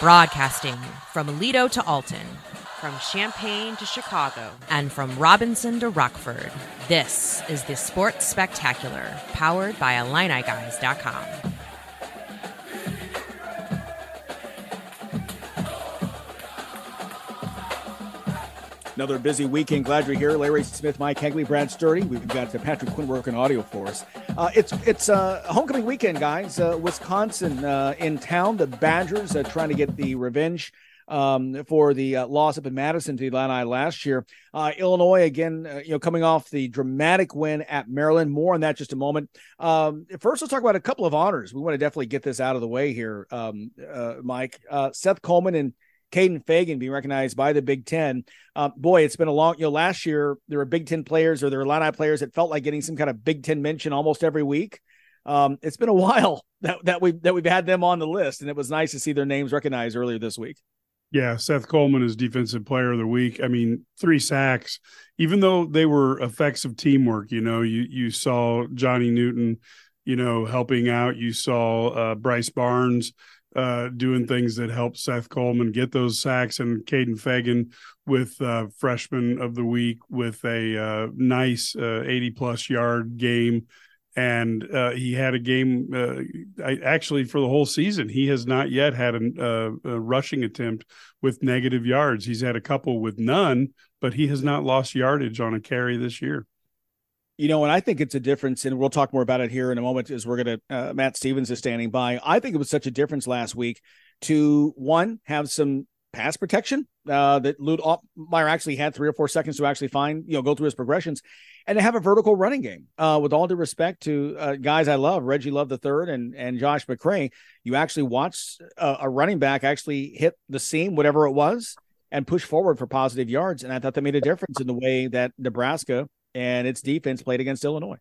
Broadcasting from Aledo to Alton, from Champaign to Chicago, and from Robinson to Rockford. This is the Sports Spectacular, powered by IlliniGuys.com. Another busy weekend. Glad you're here. Larry Smith, Mike Cagley, Brad Sturdy. We've got Patrick Quinn working audio for us. Uh, it's it's uh, homecoming weekend, guys. Uh, Wisconsin uh, in town. The Badgers uh, trying to get the revenge um, for the loss up in Madison to the Illini last year. Illinois again, you know, coming off the dramatic win at Maryland. More on that just a moment. Um, first, let's talk about a couple of honors. We want to definitely get this out of the way here, um, Mike. Seth Coleman and Kaden Feagin being recognized by the Big Ten. Uh, boy, it's been a long, you know, last year there were Big Ten players or there were Illini players that felt like getting some kind of Big Ten mention almost every week. Um, it's been a while that, that we that we've had them on the list, and it was nice to see their names recognized earlier this week. Yeah, Seth Coleman is defensive player of the week. I mean, three sacks, even though they were effects of teamwork. You know, you you saw Johnny Newton, you know, helping out. You saw uh, Bryce Barnes uh, doing things that help Seth Coleman get those sacks and Kaden Feagin with uh, freshman of the week with a uh, nice uh, 80 plus yard game. And uh, he had a game I, actually for the whole season. He has not yet had a, a rushing attempt with negative yards. He's had a couple with none, but he has not lost yardage on a carry this year. You know, and I think it's a difference, and we'll talk more about it here in a moment as we're going to, uh, Matt Stevens is standing by. I think it was such a difference last week to one, have some pass protection uh, that Luke Altmyer actually had three or four seconds to actually find, you know, go through his progressions and to have a vertical running game. Uh, with all due respect to uh, guys I love, Reggie Love the third and and Josh McCray, you actually watch a, a, running back actually hit the seam, whatever it was, and push forward for positive yards. And I thought that made a difference in the way that Nebraska and its defense played against Illinois.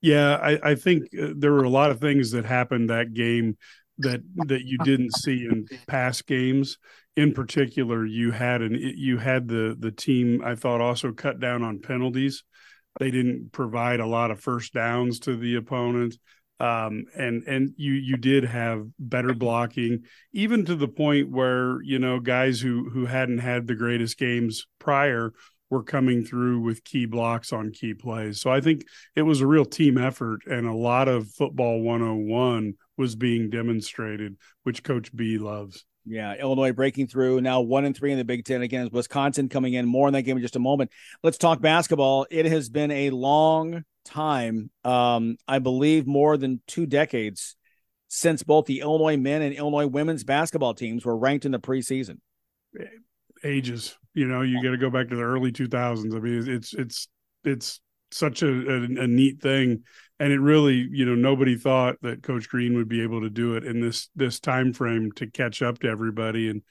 Yeah, I, I think uh, there were a lot of things that happened that game that that you didn't see in past games. In particular, you had an you had the the team I thought also cut down on penalties. They didn't provide a lot of first downs to the opponent. Um, and and you you did have better blocking, even to the point where you know guys who who hadn't had the greatest games prior were coming through with key blocks on key plays. So I think it was a real team effort and a lot of football 101 was being demonstrated, which Coach B loves. Yeah, Illinois breaking through now one and three in the Big Ten again. Wisconsin coming in more in that game in just a moment. Let's talk basketball. It has been a long time, um, I believe, more than two decades since both the Illinois men and Illinois women's basketball teams were ranked in the preseason. Ages. You know, you got to go back to the early 2000s. I mean, it's it's it's such a, a, a neat thing, and it really, you know, nobody thought that Coach Green would be able to do it in this this time frame to catch up to everybody. And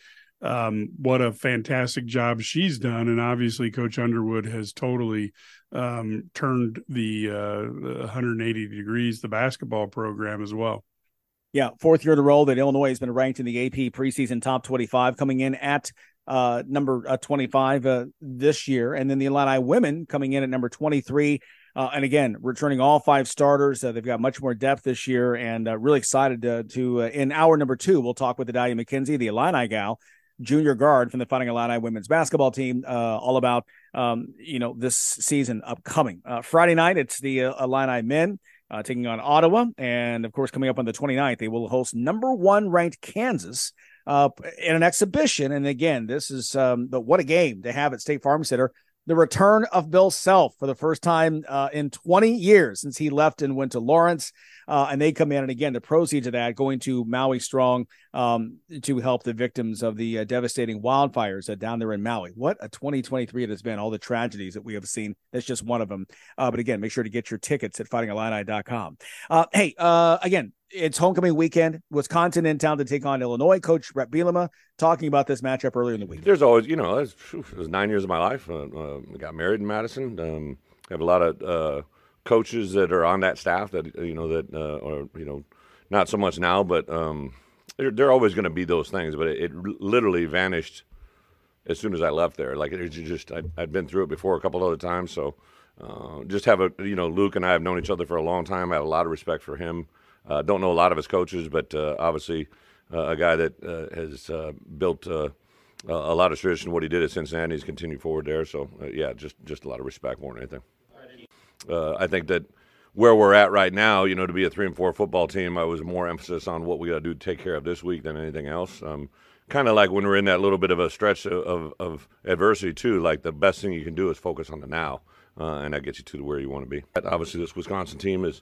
um, what a fantastic job she's done. And obviously, Coach Underwood has totally um, turned the uh, 180 degrees the basketball program as well. Yeah, fourth year in a row that Illinois has been ranked in the AP preseason top 25, coming in at uh, number uh, 25 uh, this year. And then the Illini women coming in at number 23. Uh, and again, returning all five starters. Uh, they've got much more depth this year and uh, really excited to, to in hour number two, we'll talk with Adalia McKenzie, the Illini gal, junior guard from the Fighting Illini women's basketball team, all about, um, you know, this season upcoming. Friday night, it's the Illini men. Uh, taking on Ottawa. And of course, coming up on the 29th, they will host number one ranked Kansas uh, in an exhibition. And again, this is, um, but what a game to have at State Farm Center. The return of Bill Self for the first time uh, in 20 years since he left and went to Lawrence. Uh, and they come in, and again, the proceeds of that going to Maui Strong um, to help the victims of the uh, devastating wildfires uh, down there in Maui. What a 2023 it has been! All the tragedies that we have seen. That's just one of them. Uh, but again, make sure to get your tickets at fightingillini.com. Hey, again, it's homecoming weekend. Wisconsin in town to take on Illinois. Coach Bret Bielema talking about this matchup earlier in the week. There's always, you know, it was, nine years of my life. Uh, uh, got married in Madison. Um, have a lot of uh, coaches that are on that staff that you know that uh, are you know not so much now, but um, they're, they're always going to be those things. But it, it, literally vanished as soon as I left there. Like it just I, had been through it before a couple other times, so. Uh, just have a you know Luke and I have known each other for a long time. I have a lot of respect for him. Uh, don't know a lot of his coaches, but uh, obviously uh, a guy that uh, has built a lot of tradition. What he did at Cincinnati, he's continued forward there. So yeah, just just a lot of respect more than anything. I think that where we're at right now, you know, to be a three and four football team, I was more emphasis on what we got to do to take care of this week than anything else. Um, kind of like when we're in that little bit of a stretch of, of, of, adversity too. Like the best thing you can do is focus on the now, uh, and that gets you to where you want to be. Obviously, this Wisconsin team is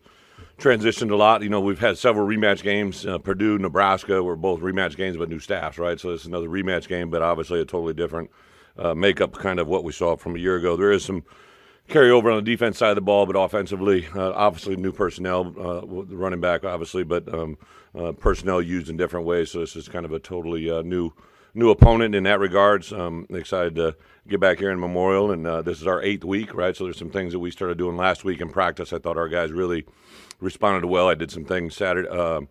transitioned a lot. You know, we've had several rematch games. Uh, Purdue, Nebraska were both rematch games, but new staffs, right? So it's another rematch game, but obviously a totally different uh, makeup, kind of what we saw from a year ago. There is some carryover on the defense side of the ball, but offensively, uh, obviously new personnel, uh, running back, obviously, but um, uh, personnel used in different ways. So this is kind of a totally uh, new new opponent in that regards. Um, excited to get back here in Memorial, and this is our eighth week, right? So there's some things that we started doing last week in practice. I thought our guys really responded well. I did some things Saturday, um,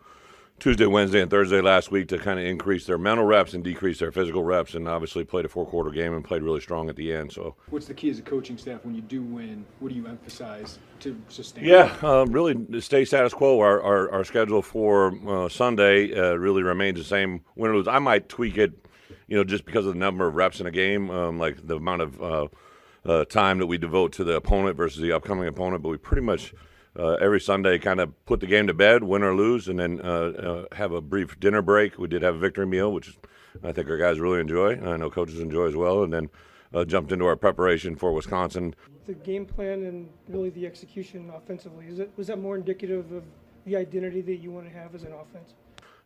Tuesday, Wednesday, and Thursday last week to kind of increase their mental reps and decrease their physical reps, and obviously played a four quarter game and played really strong at the end. So, what's the key as a coaching staff when you do win? What do you emphasize to sustain? Yeah, uh, really stay status quo. Our our, our schedule for uh, Sunday uh, really remains the same. Win or lose, I might tweak it, you know, just because of the number of reps in a game, um, like the amount of uh, uh, time that we devote to the opponent versus the upcoming opponent. But we pretty much uh, every Sunday kind of put the game to bed, win or lose, and then uh, uh, have a brief dinner break. We did have a victory meal, which I think our guys really enjoy. I know coaches enjoy as well, and then uh, jumped into our preparation for Wisconsin. The game plan and really the execution offensively is it was that more indicative of the identity that you want to have as an offense?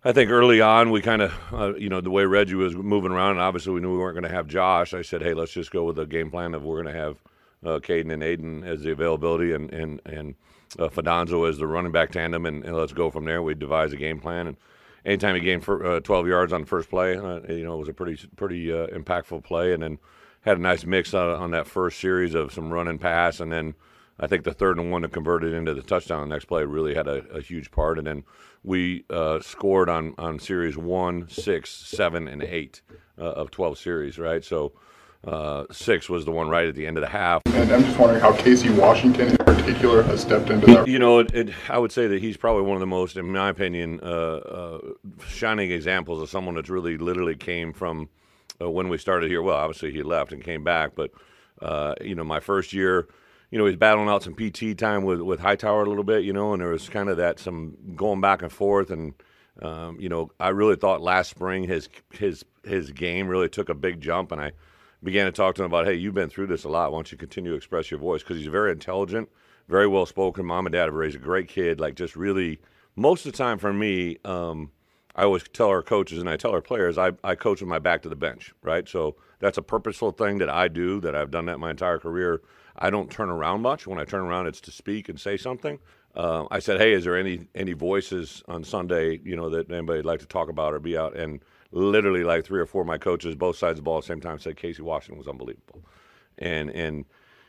I think early on we kind of, uh, you know, the way Reggie was moving around, and obviously we knew we weren't going to have Josh. I said, hey, let's just go with the game plan of we're going to have uh, Kaden and Aiden as the availability, and and and uh, Fidanzo as the running back tandem, and, and, let's go from there. We devise a game plan, and anytime he gained for, uh, 12 yards on the first play, uh, you know, it was a pretty pretty uh, impactful play, and then had a nice mix on that first series of some run and pass, and then I think the third and one that converted into the touchdown the next play really had a, a huge part, and then we uh, scored on on series one, six, seven, and eight uh, of 12 series, right? So uh, six was the one right at the end of the half. And I'm just wondering how Casey Washington in particular has stepped into that. You know, it, it, I would say that he's probably one of the most, in my opinion, uh, uh, shining examples of someone that's really literally came from uh, when we started here. Well, obviously he left and came back, but uh, you know, my first year. You know, he's battling out some PT time with with Hightower a little bit, you know, and there was kind of that some going back and forth, and um, you know, I really thought last spring his his his game really took a big jump, and I began to talk to him about, hey, you've been through this a lot. Why don't you continue to express your voice? Because he's very intelligent, very well spoken. Mom and dad have raised a great kid. Like, just really, most of the time for me, um, I always tell our coaches and I tell our players, I, I coach with my back to the bench, right? So that's a purposeful thing that I do, that I've done that my entire career. I don't turn around much. When I turn around, it's to speak and say something. Uh, I said, hey, is there any any voices on Sunday, you know, that anybody'd like to talk about or be out? And literally like three or four of my coaches, both sides of the ball at the same time, said Casey Washington was unbelievable, and and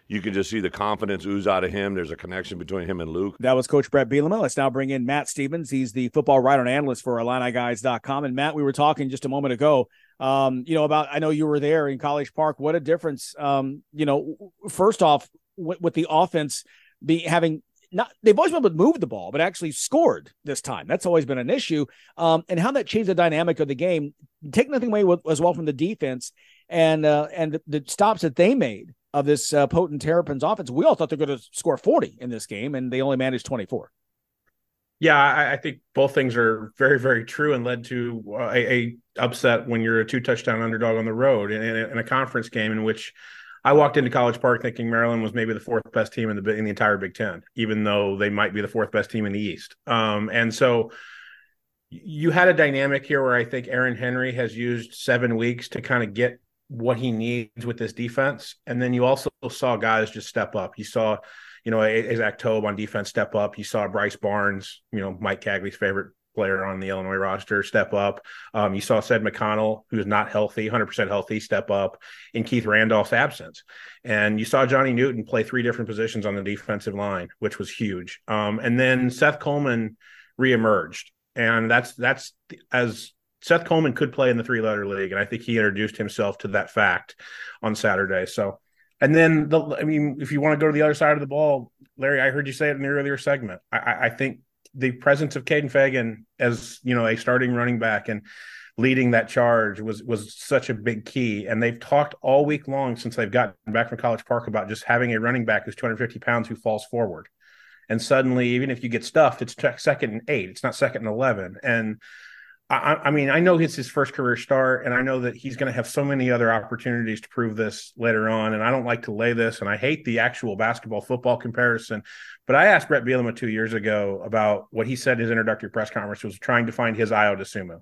you can just see the confidence ooze out of him. There's a connection between him and Luke. That was Coach Bret Bielema. Let's now bring in Matt Stevens. He's the football writer and analyst for IlliniGuys.com. And Matt, we were talking just a moment ago, um, you know, about I know you were there in College Park. What a difference, um, you know, first off, with, with the offense be having not they've always been able to move the ball, but actually scored this time. That's always been an issue. Um, and how that changed the dynamic of the game. Take nothing away with, as well from the defense and uh, and the, the, stops that they made of this uh, potent Terrapins offense. We all thought they're going to score 40 in this game, and they only managed 24. Yeah, I, I think both things are very, very true, and led to uh, a, a upset when you're a two touchdown underdog on the road in, in, in a conference game in which I walked into College Park thinking Maryland was maybe the fourth best team in the in the entire Big Ten, even though they might be the fourth best team in the East. Um, and so you had a dynamic here where I think Aaron Henry has used seven weeks to kind of get what he needs with this defense, and then you also saw guys just step up. You saw, you know, Isaac Tobe on defense step up. You saw Bryce Barnes, you know, Mike Cagley's favorite player on the Illinois roster step up. Um, you saw Said McConnell, who's not healthy, 100% healthy, step up in Keith Randolph's absence. And you saw Johnny Newton play three different positions on the defensive line, which was huge. Um, and then Seth Coleman reemerged. And that's that's as Seth Coleman could play in the three letter league. And I think he introduced himself to that fact on Saturday. So, and then the, I mean, if you want to go to the other side of the ball, Larry, I heard you say it in the earlier segment. I, I think the presence of Kaden Feagin as you know a starting running back and leading that charge was was such a big key. And they've talked all week long since they've gotten back from College Park about just having a running back who's 250 pounds who falls forward. And suddenly, even if you get stuffed, it's second and eight. It's not second and eleven. And I, I mean, I know it's his first career start, and I know that he's going to have so many other opportunities to prove this later on. And I don't like to lay this, and I hate the actual basketball football comparison. But I asked Bret Bielema two years ago about what he said in his introductory press conference was trying to find his Ayo Dosunmu.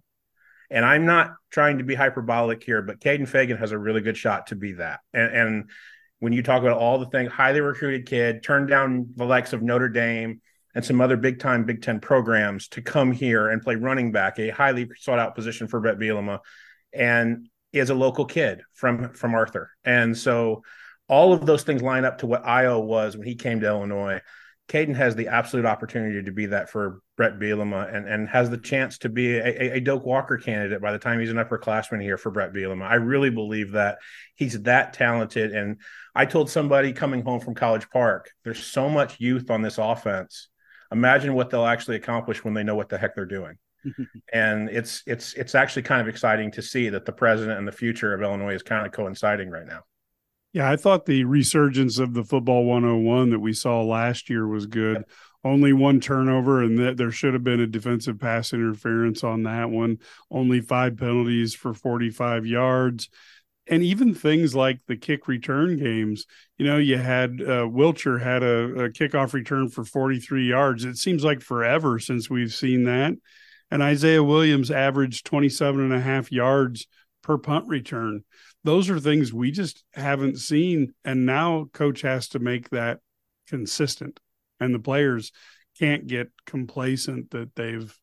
And I'm not trying to be hyperbolic here, but Kaden Feagin has a really good shot to be that. And, and when you talk about all the things, highly recruited kid, turned down the likes of Notre Dame and some other big time Big Ten programs to come here and play running back, a highly sought out position for Bret Bielema, and is a local kid from from Arthur. And so all of those things line up to what Ayo was when he came to Illinois. Kaden has the absolute opportunity to be that for Bret Bielema and, and has the chance to be a, a, Doak Walker candidate by the time he's an upperclassman here for Bret Bielema. I really believe that he's that talented. And I told somebody coming home from College Park, there's so much youth on this offense. Imagine what they'll actually accomplish when they know what the heck they're doing. and it's it's it's actually kind of exciting to see that the president and the future of Illinois is kind of coinciding right now. Yeah, I thought the resurgence of the football 101 that we saw last year was good. Only one turnover, and that there should have been a defensive pass interference on that one. Only five penalties for 45 yards. And even things like the kick return games, you know, you had uh, Wilcher had a, a kickoff return for 43 yards. It seems like forever since we've seen that. And Isaiah Williams averaged 27 and a half yards per punt return those are things we just haven't seen. And now coach has to make that consistent. And the players can't get complacent that they've,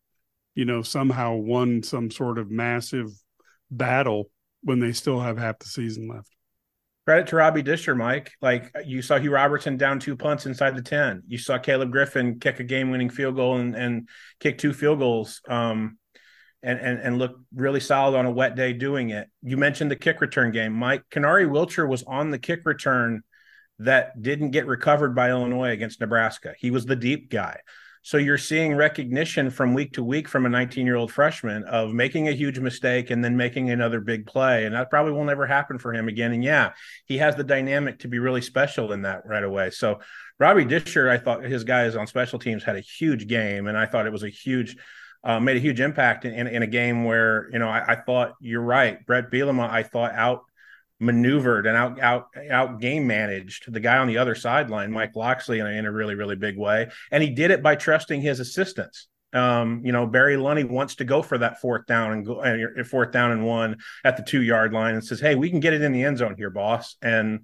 you know, somehow won some sort of massive battle when they still have half the season left. Credit to Robbie Discher, Mike. Like you saw Hugh Robertson down two punts inside the 10. You saw Caleb Griffin kick a game winning field goal and, and kick two field goals. Um, and, and and look really solid on a wet day doing it. You mentioned the kick return game. Mike Kenari Wilcher was on the kick return that didn't get recovered by Illinois against Nebraska. He was the deep guy. So you're seeing recognition from week to week from a 19 year old freshman of making a huge mistake and then making another big play. And that probably will never happen for him again. And yeah, he has the dynamic to be really special in that right away. So Robbie Discher, I thought his guys on special teams had a huge game. And I thought it was a huge uh, made a huge impact in, in, in, a game where you know I, I, thought you're right, Bret Bielema. I thought out maneuvered and out out out game managed the guy on the other sideline, Mike Locksley, in a, in a really really big way, and he did it by trusting his assistants. Um, you know, Barry Lunney wants to go for that fourth down and go uh, fourth down and one at the two yard line and says, "Hey, we can get it in the end zone here, boss." And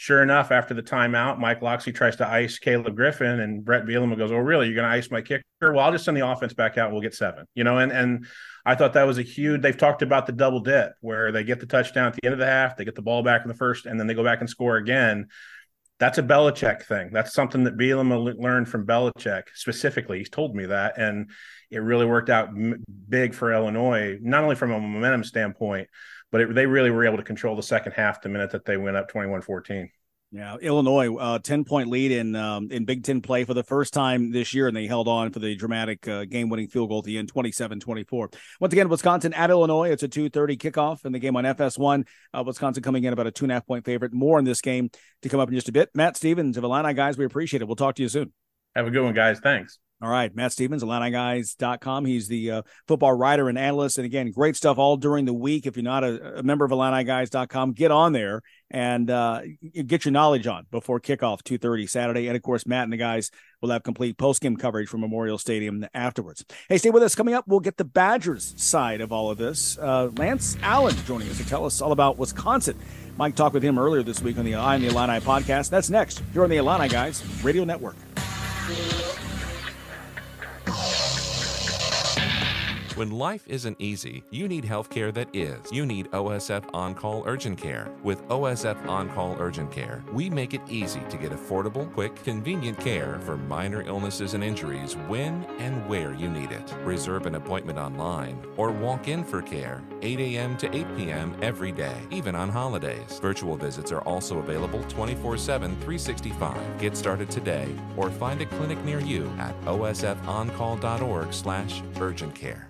Sure enough, after the timeout, Mike Locksley tries to ice Caleb Griffin, and Bret Bielema goes, "Oh, really? You're going to ice my kicker? Well, I'll just send the offense back out. We'll get seven. You know, and and I thought that was a huge. They've talked about the double dip where they get the touchdown at the end of the half, they get the ball back in the first, and then they go back and score again. That's a Belichick thing. That's something that Bielema learned from Belichick specifically. He's told me that, and it really worked out big for Illinois, not only from a momentum standpoint, but it, they really were able to control the second half the minute that they went up 21-14. Yeah, Illinois, uh, ten point lead in um, in Big Ten play for the first time this year, and they held on for the dramatic uh, game winning field goal at the end, 27-24. Once again, Wisconsin at Illinois. It's a two thirty kickoff in the game on FS1. Uh, Wisconsin coming in about a two and a half point favorite. More in this game to come up in just a bit. Matt Stevens of Illini guys, we appreciate it. We'll talk to you soon. Have a good one, guys. Thanks. All right, Matt Stevens, IlliniGuys.com. He's the uh, football writer and analyst. And again, great stuff all during the week. If you're not a, a member of IlliniGuys.com, get on there and uh, get your knowledge on before kickoff 2.30 Saturday. And, of course, Matt and the guys will have complete post-game coverage from Memorial Stadium afterwards. Hey, stay with us. Coming up, we'll get the Badgers side of all of this. Uh, Lance Allan joining us to tell us all about Wisconsin. Mike talked with him earlier this week on the i on the Illini podcast. That's next here on the Illini Guys Radio Network. When life isn't easy, you need healthcare that is. You need OSF On Call Urgent Care. With OSF On Call Urgent Care, we make it easy to get affordable, quick, convenient care for minor illnesses and injuries when and where you need it. Reserve an appointment online or walk in for care 8 a.m. to 8 p.m. every day, even on holidays. Virtual visits are also available 24 7, 365. Get started today or find a clinic near you at osfoncall.org slash urgent care.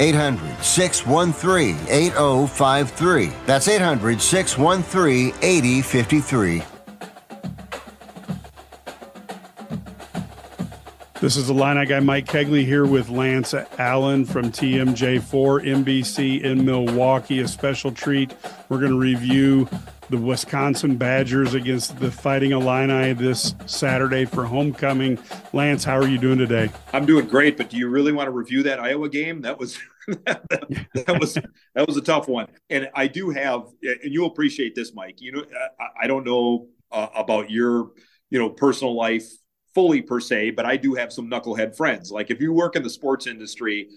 800 613 8053. That's 800 613 8053. This is the Illini guy, Mike Cagley, here with Lance Allan from TMJ4 NBC in Milwaukee. A special treat. We're going to review the Wisconsin Badgers against the Fighting Illini this Saturday for homecoming. Lance, how are you doing today? I'm doing great, but do you really want to review that Iowa game? That was that was that was a tough one, and I do have, and you'll appreciate this, Mike. You know, I, I don't know uh, about your you know personal life fully per se, but I do have some knucklehead friends. Like if you work in the sports industry,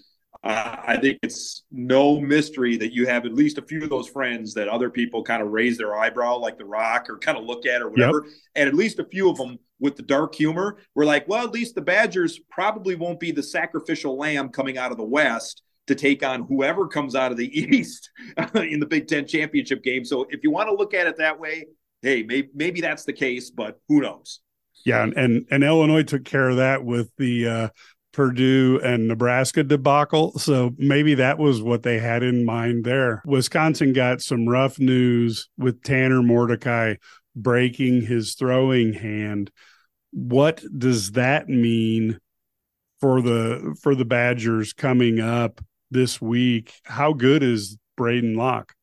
uh, I think it's no mystery that you have at least a few of those friends that other people kind of raise their eyebrow, like The Rock, or kind of look at or whatever. Yep. And at least a few of them with the dark humor were like, well, at least the Badgers probably won't be the sacrificial lamb coming out of the West to take on whoever comes out of the East in the Big Ten championship game. So if you want to look at it that way, hey, maybe, maybe that's the case, but who knows? Yeah, and, and and Illinois took care of that with the uh, Purdue and Nebraska debacle. So maybe that was what they had in mind there. Wisconsin got some rough news with Tanner Mordecai breaking his throwing hand. What does that mean for the for the Badgers coming up this week? How good is Braden Locke?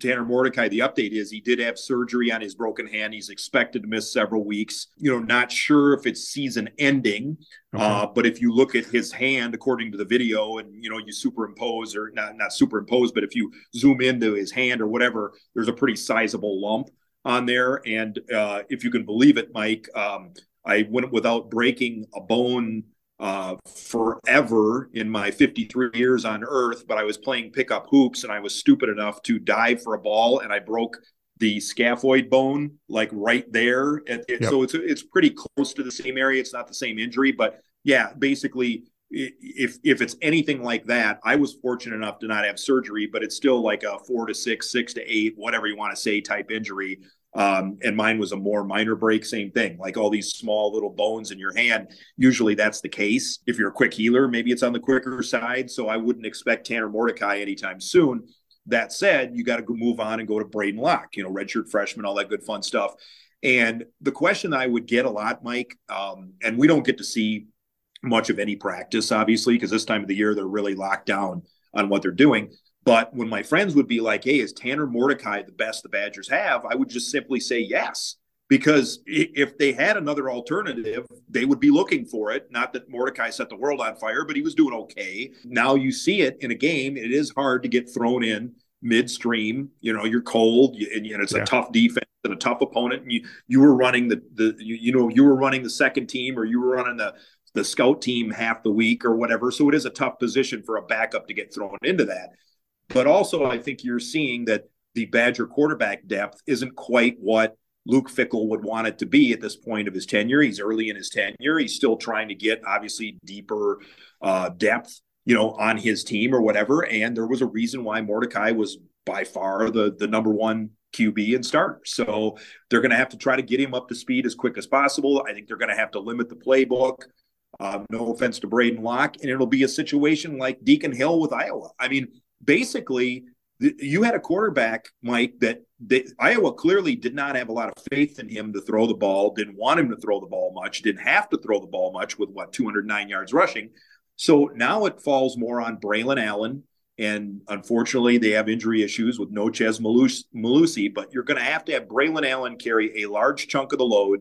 Tanner Mordecai, the update is he did have surgery on his broken hand. He's expected to miss several weeks. You know, not sure if it's season ending, okay. uh, but if you look at his hand, according to the video, and you know, you superimpose or not not superimpose, but if you zoom into his hand or whatever, there's a pretty sizable lump on there. And uh, if you can believe it, Mike, um, I went without breaking a bone uh, forever in my 53 years on earth, but I was playing pickup hoops and I was stupid enough to dive for a ball and I broke the scaphoid bone like right there. Yep. So it's it's pretty close to the same area. It's not the same injury, but yeah, basically if if it's anything like that, I was fortunate enough to not have surgery, but it's still like a four to six, six to eight, whatever you want to say, type injury. Um, and mine was a more minor break, same thing, like all these small little bones in your hand. Usually that's the case. If you're a quick healer, maybe it's on the quicker side. So I wouldn't expect Tanner Mordecai anytime soon. That said, you got to move on and go to Braden Locke, you know, redshirt freshman, all that good fun stuff. And the question I would get a lot, Mike, um, and we don't get to see much of any practice, obviously, because this time of the year they're really locked down on what they're doing. But when my friends would be like, hey, is Tanner Mordecai the best the Badgers have? I would just simply say yes. Because if they had another alternative, they would be looking for it. Not that Mordecai set the world on fire, but he was doing okay. Now you see it in a game. It is hard to get thrown in midstream. You know, you're cold, and, and it's yeah. a tough defense and a tough opponent. And you you were running the the you, you know you were running the second team, or you were running the the scout team half the week or whatever. So it is a tough position for a backup to get thrown into that. But also, I think you're seeing that the Badger quarterback depth isn't quite what Luke Fickell would want it to be at this point of his tenure. He's early in his tenure. He's still trying to get obviously deeper uh, depth, you know, on his team or whatever. And there was a reason why Mordecai was by far the the number one QB and starter. So they're going to have to try to get him up to speed as quick as possible. I think they're going to have to limit the playbook. Um, no offense to Braden Locke, and it'll be a situation like Deacon Hill with Iowa. I mean, basically, you had a quarterback, Mike, that Iowa clearly did not have a lot of faith in him to throw the ball, didn't want him to throw the ball much, didn't have to throw the ball much with what 209 yards rushing. So now it falls more on Braylon Allen. And unfortunately, they have injury issues with no Chez Mellusi, but you're going to have to have Braylon Allen carry a large chunk of the load.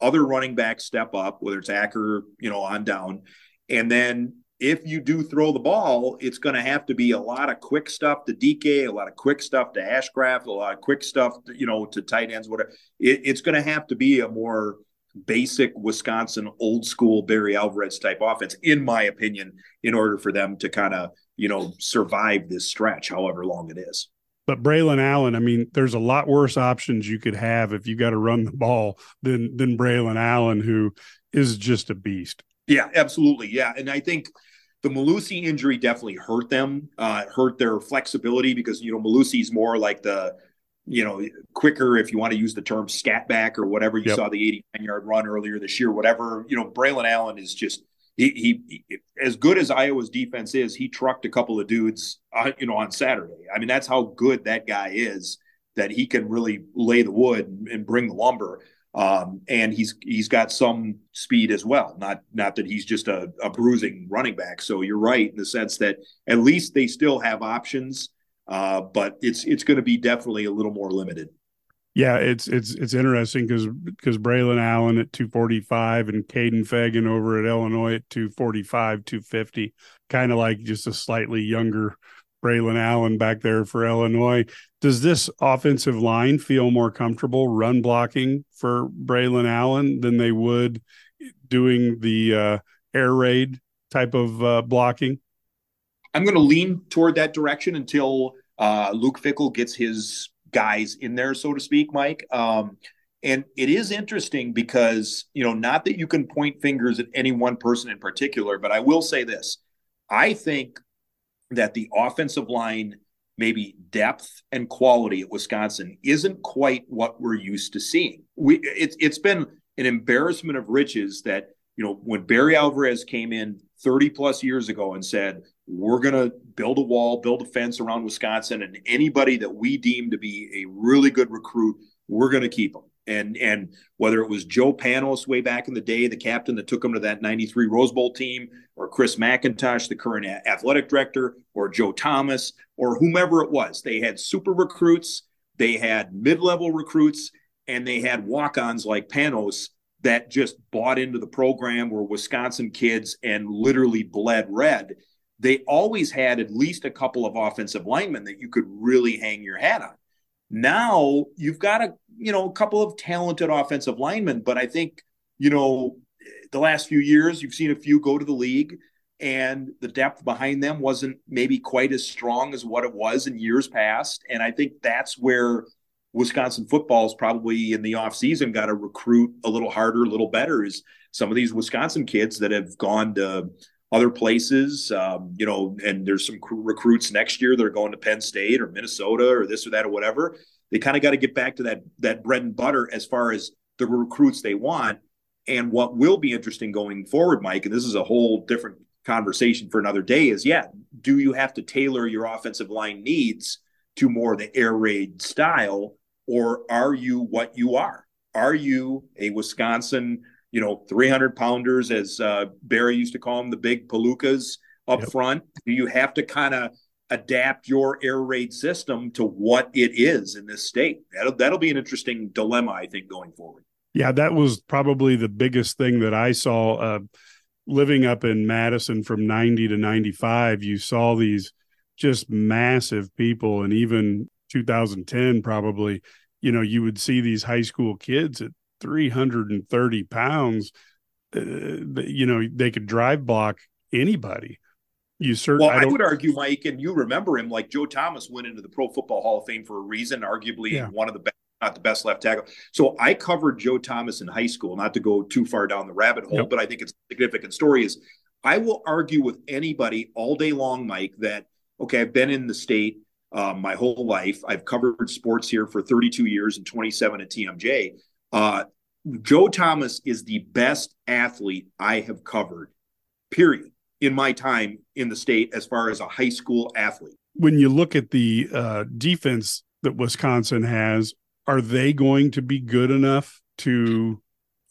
Other running backs step up, whether it's Acker, you know, on down. And then if you do throw the ball, it's going to have to be a lot of quick stuff to DK, a lot of quick stuff to Ashcraft, a lot of quick stuff, to, you know, to tight ends, whatever. It, it's going to have to be a more basic Wisconsin old school Barry Alvarez type offense, in my opinion, in order for them to kind of, you know, survive this stretch, however long it is. But Braylon Allen, I mean, there's a lot worse options you could have if you got to run the ball than than Braylon Allen, who is just a beast. Yeah, absolutely. Yeah. And I think the Mellusi injury definitely hurt them, uh, hurt their flexibility because, you know, Mellusi's more like the, you know, quicker, if you want to use the term scat back or whatever. You yep. saw the 89 yard run earlier this year, whatever. You know, Braylon Allen is just, he, he, he, as good as Iowa's defense is, he trucked a couple of dudes, uh, you know, on Saturday. I mean, that's how good that guy is that he can really lay the wood and, and bring the lumber. Um, and he's he's got some speed as well. Not not that he's just a, a, bruising running back. So you're right in the sense that at least they still have options, uh, but it's it's going to be definitely a little more limited. Yeah, it's it's it's interesting because because Braylon Allen at 245 and Kaden Feagin over at Illinois at 245, 250, kind of like just a slightly younger Braylon Allen back there for Illinois. Does this offensive line feel more comfortable run blocking for Braylon Allen than they would doing the uh, air raid type of uh, blocking? I'm going to lean toward that direction until uh, Luke Fickell gets his guys in there, so to speak, Mike. Um, and it is interesting because, you know, not that you can point fingers at any one person in particular, but I will say this. I think that the offensive line, maybe depth and quality at Wisconsin, isn't quite what we're used to seeing. We it's it's been an embarrassment of riches that you know when Barry Alvarez came in 30 plus years ago and said we're going to build a wall, build a fence around Wisconsin, and anybody that we deem to be a really good recruit, we're going to keep them and and whether it was Joe Panos way back in the day, the captain that took him to that 93 Rose Bowl team, or Chris McIntosh, the current athletic director, or Joe Thomas, or whomever it was, they had super recruits, they had mid-level recruits, and they had walk-ons like Panos that just bought into the program were Wisconsin kids and literally bled red. They always had at least a couple of offensive linemen that you could really hang your hat on. Now you've got a you know a couple of talented offensive linemen, but I think you know the last few years you've seen a few go to the league and the depth behind them wasn't maybe quite as strong as what it was in years past and i think that's where wisconsin football is probably in the offseason got to recruit a little harder a little better is some of these wisconsin kids that have gone to other places, um, you know, and there's some recruits next year that are going to Penn State or Minnesota or this or that or whatever. They kind of got to get back to that that bread and butter as far as the recruits they want. And what will be interesting going forward, Mike, and this is a whole different conversation for another day, is yeah, do you have to tailor your offensive line needs to more the air raid style, or are you what you are? Are you a Wisconsin you know, 300 pounders, as uh, Barry used to call them, the big palookas up yep. front? Do you have to kind of adapt your air raid system to what it is in this state? That'll, that'll be an interesting dilemma, I think, going forward. Yeah, that was probably the biggest thing that I saw uh, living up in Madison from 90 to 95. You saw these just massive people, and even 2010, probably, you know, you would see these high school kids at 330 pounds, uh, you know, they could drive block anybody. You certainly. Well, I, I, would argue, Mike, and you remember him like Joe Thomas went into the Pro Football Hall of Fame for a reason, arguably yeah. one of the best, not the best left tackle. So I covered Joe Thomas in high school, not to go too far down the rabbit hole, yep. but I think it's a significant story. Is I will argue with anybody all day long, Mike, that okay, I've been in the state uh, my whole life. I've covered sports here for 32 years and 27 at TMJ. Uh, Joe Thomas is the best athlete I have covered, period, in my time in the state as far as a high school athlete. When you look at the uh, defense that Wisconsin has, are they going to be good enough to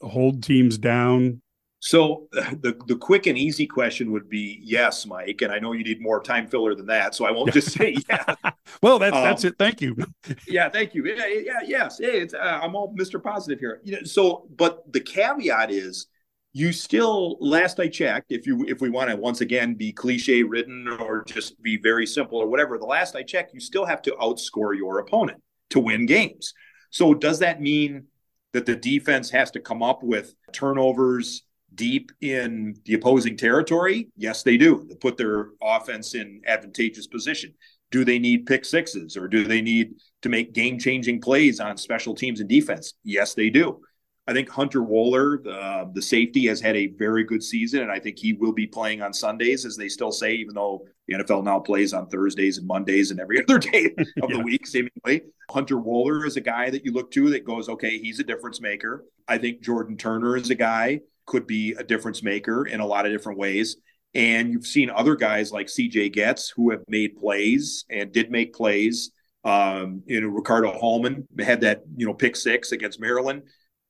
hold teams down so the the quick and easy question would be yes, Mike, and I know you need more time filler than that, so I won't just say yeah. well, that's um, that's it. Thank you. yeah, thank you. Yeah, yeah, yes. Hey, it's, uh, I'm all Mr. Positive here. You know, so but the caveat is you still last I checked, if you if we want to once again be cliche ridden or just be very simple or whatever, the last I checked, you still have to outscore your opponent to win games. So does that mean that the defense has to come up with turnovers deep in the opposing territory? Yes, they do. They put their offense in advantageous position. Do they need pick sixes or do they need to make game changing plays on special teams and defense? Yes, they do. I think Hunter Wohler, the, the safety, has had a very good season, and I think he will be playing on Sundays, as they still say, even though the NFL now plays on Thursdays and Mondays and every other day of yeah. the week, seemingly. Hunter Wohler is a guy that you look to that goes, okay, he's a difference maker. I think Jordan Turner is a guy could be a difference maker in a lot of different ways. And you've seen other guys like CJ Goetz who have made plays and did make plays. Um, you know, Ricardo Hallman had that, you know, pick six against Maryland.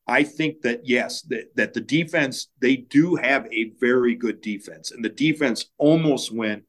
I think that yes, that, that the defense, they do have a very good defense. And the defense almost went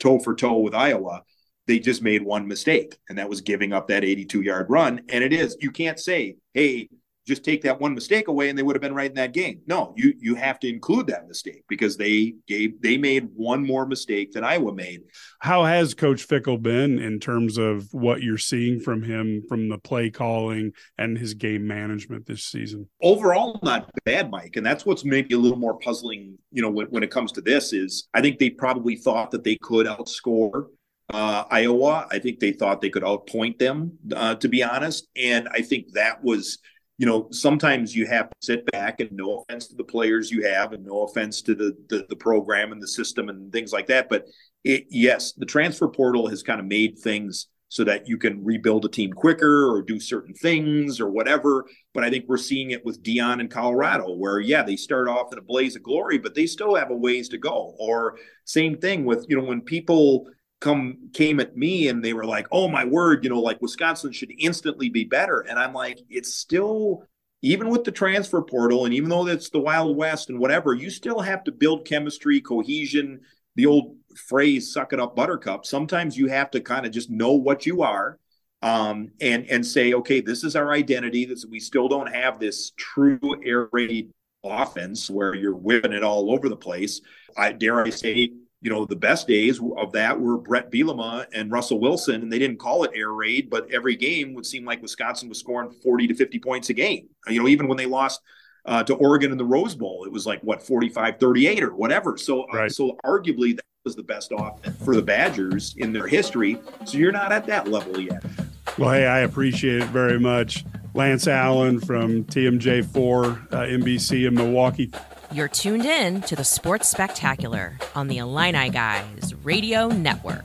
toe for toe with Iowa. They just made one mistake, and that was giving up that 82 yard run. And it is, you can't say, hey, just take that one mistake away and they would have been right in that game. No, you you have to include that mistake because they gave they made one more mistake than Iowa made. How has Coach Fickell been in terms of what you're seeing from him from the play calling and his game management this season? Overall, not bad, Mike. And that's what's maybe a little more puzzling, you know, when, when it comes to this is I think they probably thought that they could outscore uh, Iowa. I think they thought they could outpoint them, uh, to be honest. And I think that was – you know, sometimes you have to sit back and no offense to the players you have and no offense to the the, the program and the system and things like that. But it, yes, the transfer portal has kind of made things so that you can rebuild a team quicker or do certain things or whatever. But I think we're seeing it with Deion in Colorado, where yeah, they start off in a blaze of glory, but they still have a ways to go. Or same thing with, you know, when people come came at me and they were like, "Oh my word, you know, like Wisconsin should instantly be better." And I'm like, it's still even with the transfer portal and even though it's the Wild West and whatever, you still have to build chemistry, cohesion, the old phrase suck it up buttercup. Sometimes you have to kind of just know what you are um, and and say, okay, this is our identity. This we still don't have this true air raid offense where you're whipping it all over the place. I dare I say you know, the best days of that were Bret Bielema and Russell Wilson, and they didn't call it air raid, but every game would seem like Wisconsin was scoring 40 to 50 points a game. You know, even when they lost uh, to Oregon in the Rose Bowl, it was like what 45 38 or whatever. So, uh, right. uh, so arguably that was the best offense for the Badgers in their history. So you're not at that level yet. Well, hey, I appreciate it very much. Lance Allan from TMJ4 uh, NBC in Milwaukee. You're tuned in to the Sports Spectacular on the Illini Guys Radio Network.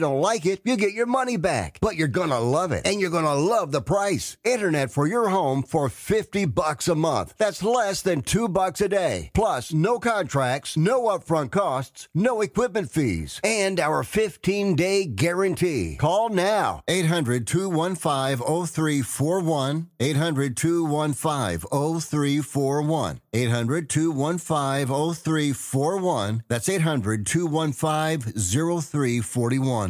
don't like it, you get your money back. But you're gonna love it, and you're gonna love the price. Internet for your home for 50 bucks a month. That's less than 2 bucks a day. Plus, no contracts, no upfront costs, no equipment fees, and our 15-day guarantee. Call now. 800-215-0341. 800-215-0341. 800-215-0341. That's 800-215-0341.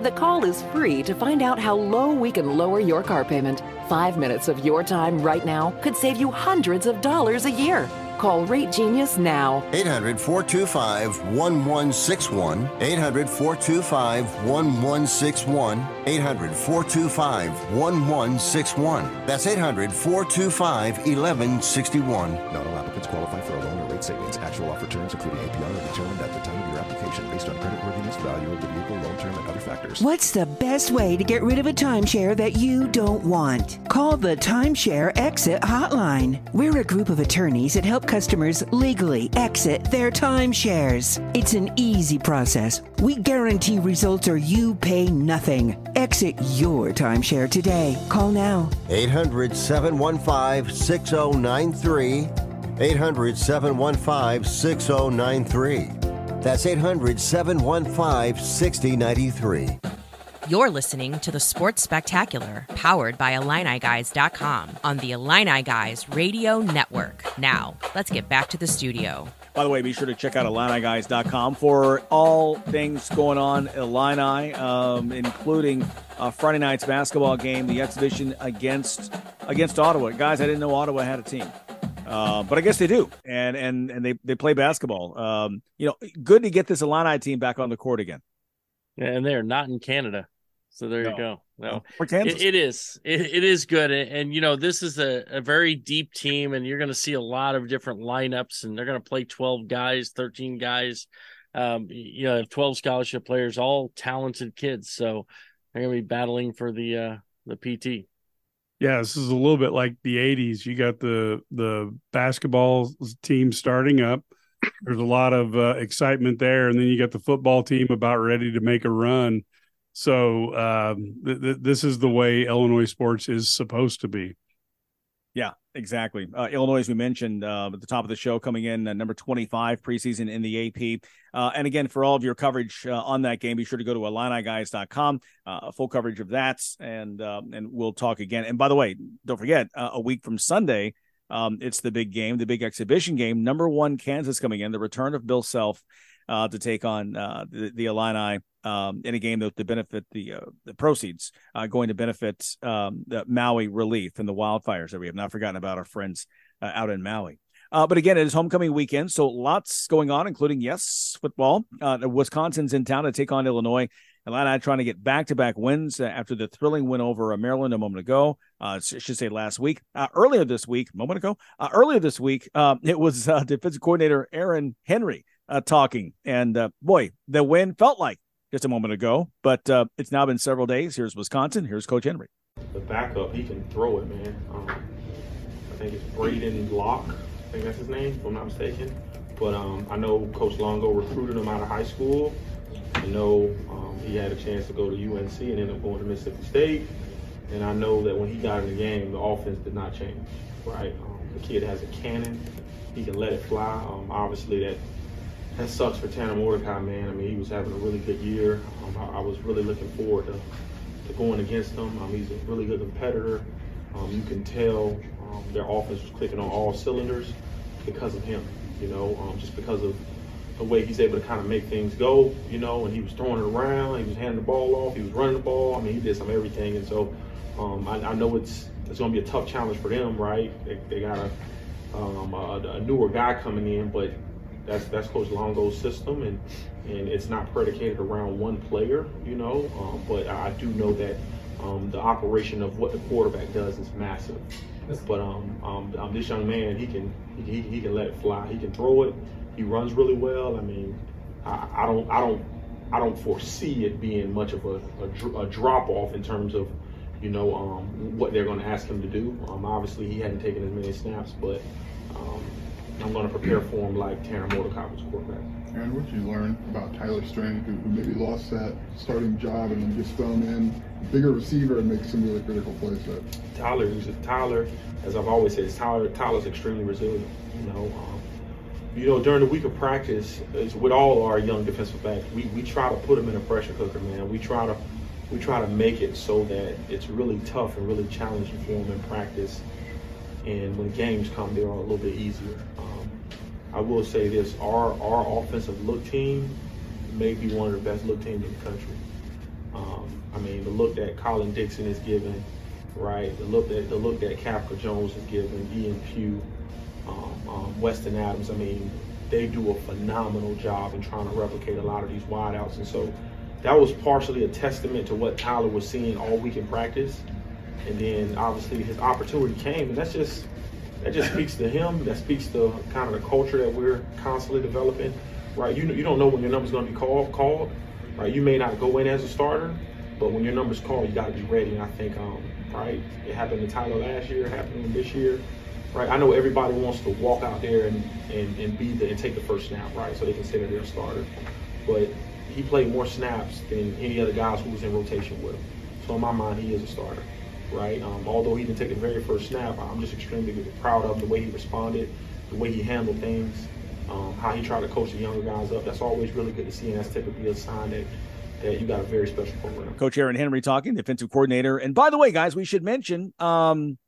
The call is free to find out how low we can lower your car payment. Five minutes of your time right now could save you hundreds of dollars a year. Call Rate Genius now. 800 425 1161. 800 425 1161. 800 425 1161. That's 800 425 1161. Not all applicants qualify for a loan or rate savings. Actual offer terms, including APR, are determined at the time of your application based on creditworthiness, value of the factors. What's the best way to get rid of a timeshare that you don't want? Call the Timeshare Exit Hotline. We're a group of attorneys that help customers legally exit their timeshares. It's an easy process. We guarantee results or you pay nothing. Exit your timeshare today. Call now. 800 715 6093. 800 715 6093. That's 800 715 6093. You're listening to the Sports Spectacular, powered by IlliniGuys.com on the Illini Guys Radio Network. Now, let's get back to the studio. By the way, be sure to check out IlliniGuys.com for all things going on Illini, um, including uh, Friday night's basketball game, the exhibition against against Ottawa. Guys, I didn't know Ottawa had a team. Uh, but I guess they do, and and and they they play basketball. Um, you know, good to get this Illini team back on the court again. And they're not in Canada, so there No. you go. No, Or Kansas. It, it is. It, it is good, and, and you know this is a, a very deep team, and you're going to see a lot of different lineups, and they're going to play 12 guys, 13 guys. Um, you know, 12 scholarship players, all talented kids, so they're going to be battling for the uh the PT. Yeah, this is a little bit like the '80s. You got the the basketball team starting up. There's a lot of uh, excitement there, and then you got the football team about ready to make a run. So um, th- th- this is the way Illinois sports is supposed to be. Exactly. Uh, Illinois, as we mentioned uh, at the top of the show, coming in uh, number 25 preseason in the AP. Uh, and again, for all of your coverage uh, on that game, be sure to go to IlliniGuys.com, full coverage of that, and and we'll talk again. And by the way, don't forget, a week from Sunday, um, it's the big game, the big exhibition game. Number one, Kansas coming in, the return of Bill Self uh, to take on uh, the, the Illini um, in a game that to benefit the uh, the proceeds uh, going to benefit um, the Maui relief and the wildfires that we have not forgotten about our friends uh, out in Maui. Uh, but again, it is homecoming weekend, so lots going on, including yes, football. Wisconsin's in town to take on Illinois. Illini trying to get back-to-back wins after the thrilling win over Maryland a moment ago. Uh, should say last week. Uh, earlier this week, moment ago, uh, earlier this week, uh, it was defensive coordinator Aaron Henry uh, talking, and uh, boy, the win felt like just a moment ago, but uh, it's now been several days. Here's Wisconsin. Here's Coach Henry. the backup, he can throw it, man. Um, I think it's Braedyn Locke. I think that's his name, if I'm not mistaken. But um, I know Coach Longo recruited him out of high school. I know um, he had a chance to go to UNC and end up going to Mississippi State. And I know that when he got in the game, the offense did not change, right? Um, the kid has a cannon. He can let it fly. Um, obviously, that that sucks for Tanner Mordecai, man. I mean, he was having a really good year. Um, I, I was really looking forward to, to going against him. Um, he's a really good competitor. Um, you can tell um, their offense was clicking on all cylinders because of him, you know, um, just because of the way he's able to kind of make things go, you know, and he was throwing it around, he was handing the ball off, he was running the ball. I mean, he did some everything. And so um, I, I know it's it's going to be a tough challenge for them, right? They, they got a, a, a newer guy coming in, but that's that's Coach Longo's system, and and it's not predicated around one player, you know. Um, but I do know that um, the operation of what the quarterback does is massive. But um, um, um, this young man, he can he, he can let it fly. He can throw it. He runs really well. I mean, I, I don't I don't I don't foresee it being much of a, a, a drop off in terms of you know um, what they're going to ask him to do. Obviously, he hadn't taken as many snaps, but I'm going to prepare for him like Tanner Mordecai was quarterback. Aaron, what did you learn about Tyler Strain, who, who maybe lost that starting job and then just thrown in, bigger receiver and makes some really critical plays there? Tyler, who's Tyler, as I've always said, Tyler Tyler's extremely resilient. You know, um, you know, during the week of practice, with all our young defensive backs, we, we try to put them in a pressure cooker, man. We try to we try to make it so that it's really tough and really challenging for them in practice. And when games come, they're a little bit easier. Um, I will say this: our our offensive look team may be one of the best look teams in the country. Um, I mean, the look that Colin Dixon is given, right? The look that the look that Kafka Jones is given, Ian Pugh, um, um, Weston Adams. I mean, they do a phenomenal job in trying to replicate a lot of these wideouts, and so that was partially a testament to what Tyler was seeing all week in practice. And then obviously his opportunity came, and that's just that just speaks to him. That speaks to kind of the culture that we're constantly developing, right? You you don't know when your number's going to be called called, right? You may not go in as a starter, but when your number's called, you got to be ready. And I think, um, right, it happened to Tyler last year, happened this year, right? I know everybody wants to walk out there and and, and be the and take the first snap, right, so they that they're a starter, but he played more snaps than any other guys who was in rotation with him. So in my mind, he is a starter, right? Um, although he didn't take the very first snap, I'm just extremely proud of the way he responded, the way he handled things, um, how he tried to coach the younger guys up. That's always really good to see, and that's typically a sign that that you got a very special program. Coach Aaron Henry talking, defensive coordinator. And by the way, guys, we should mention um,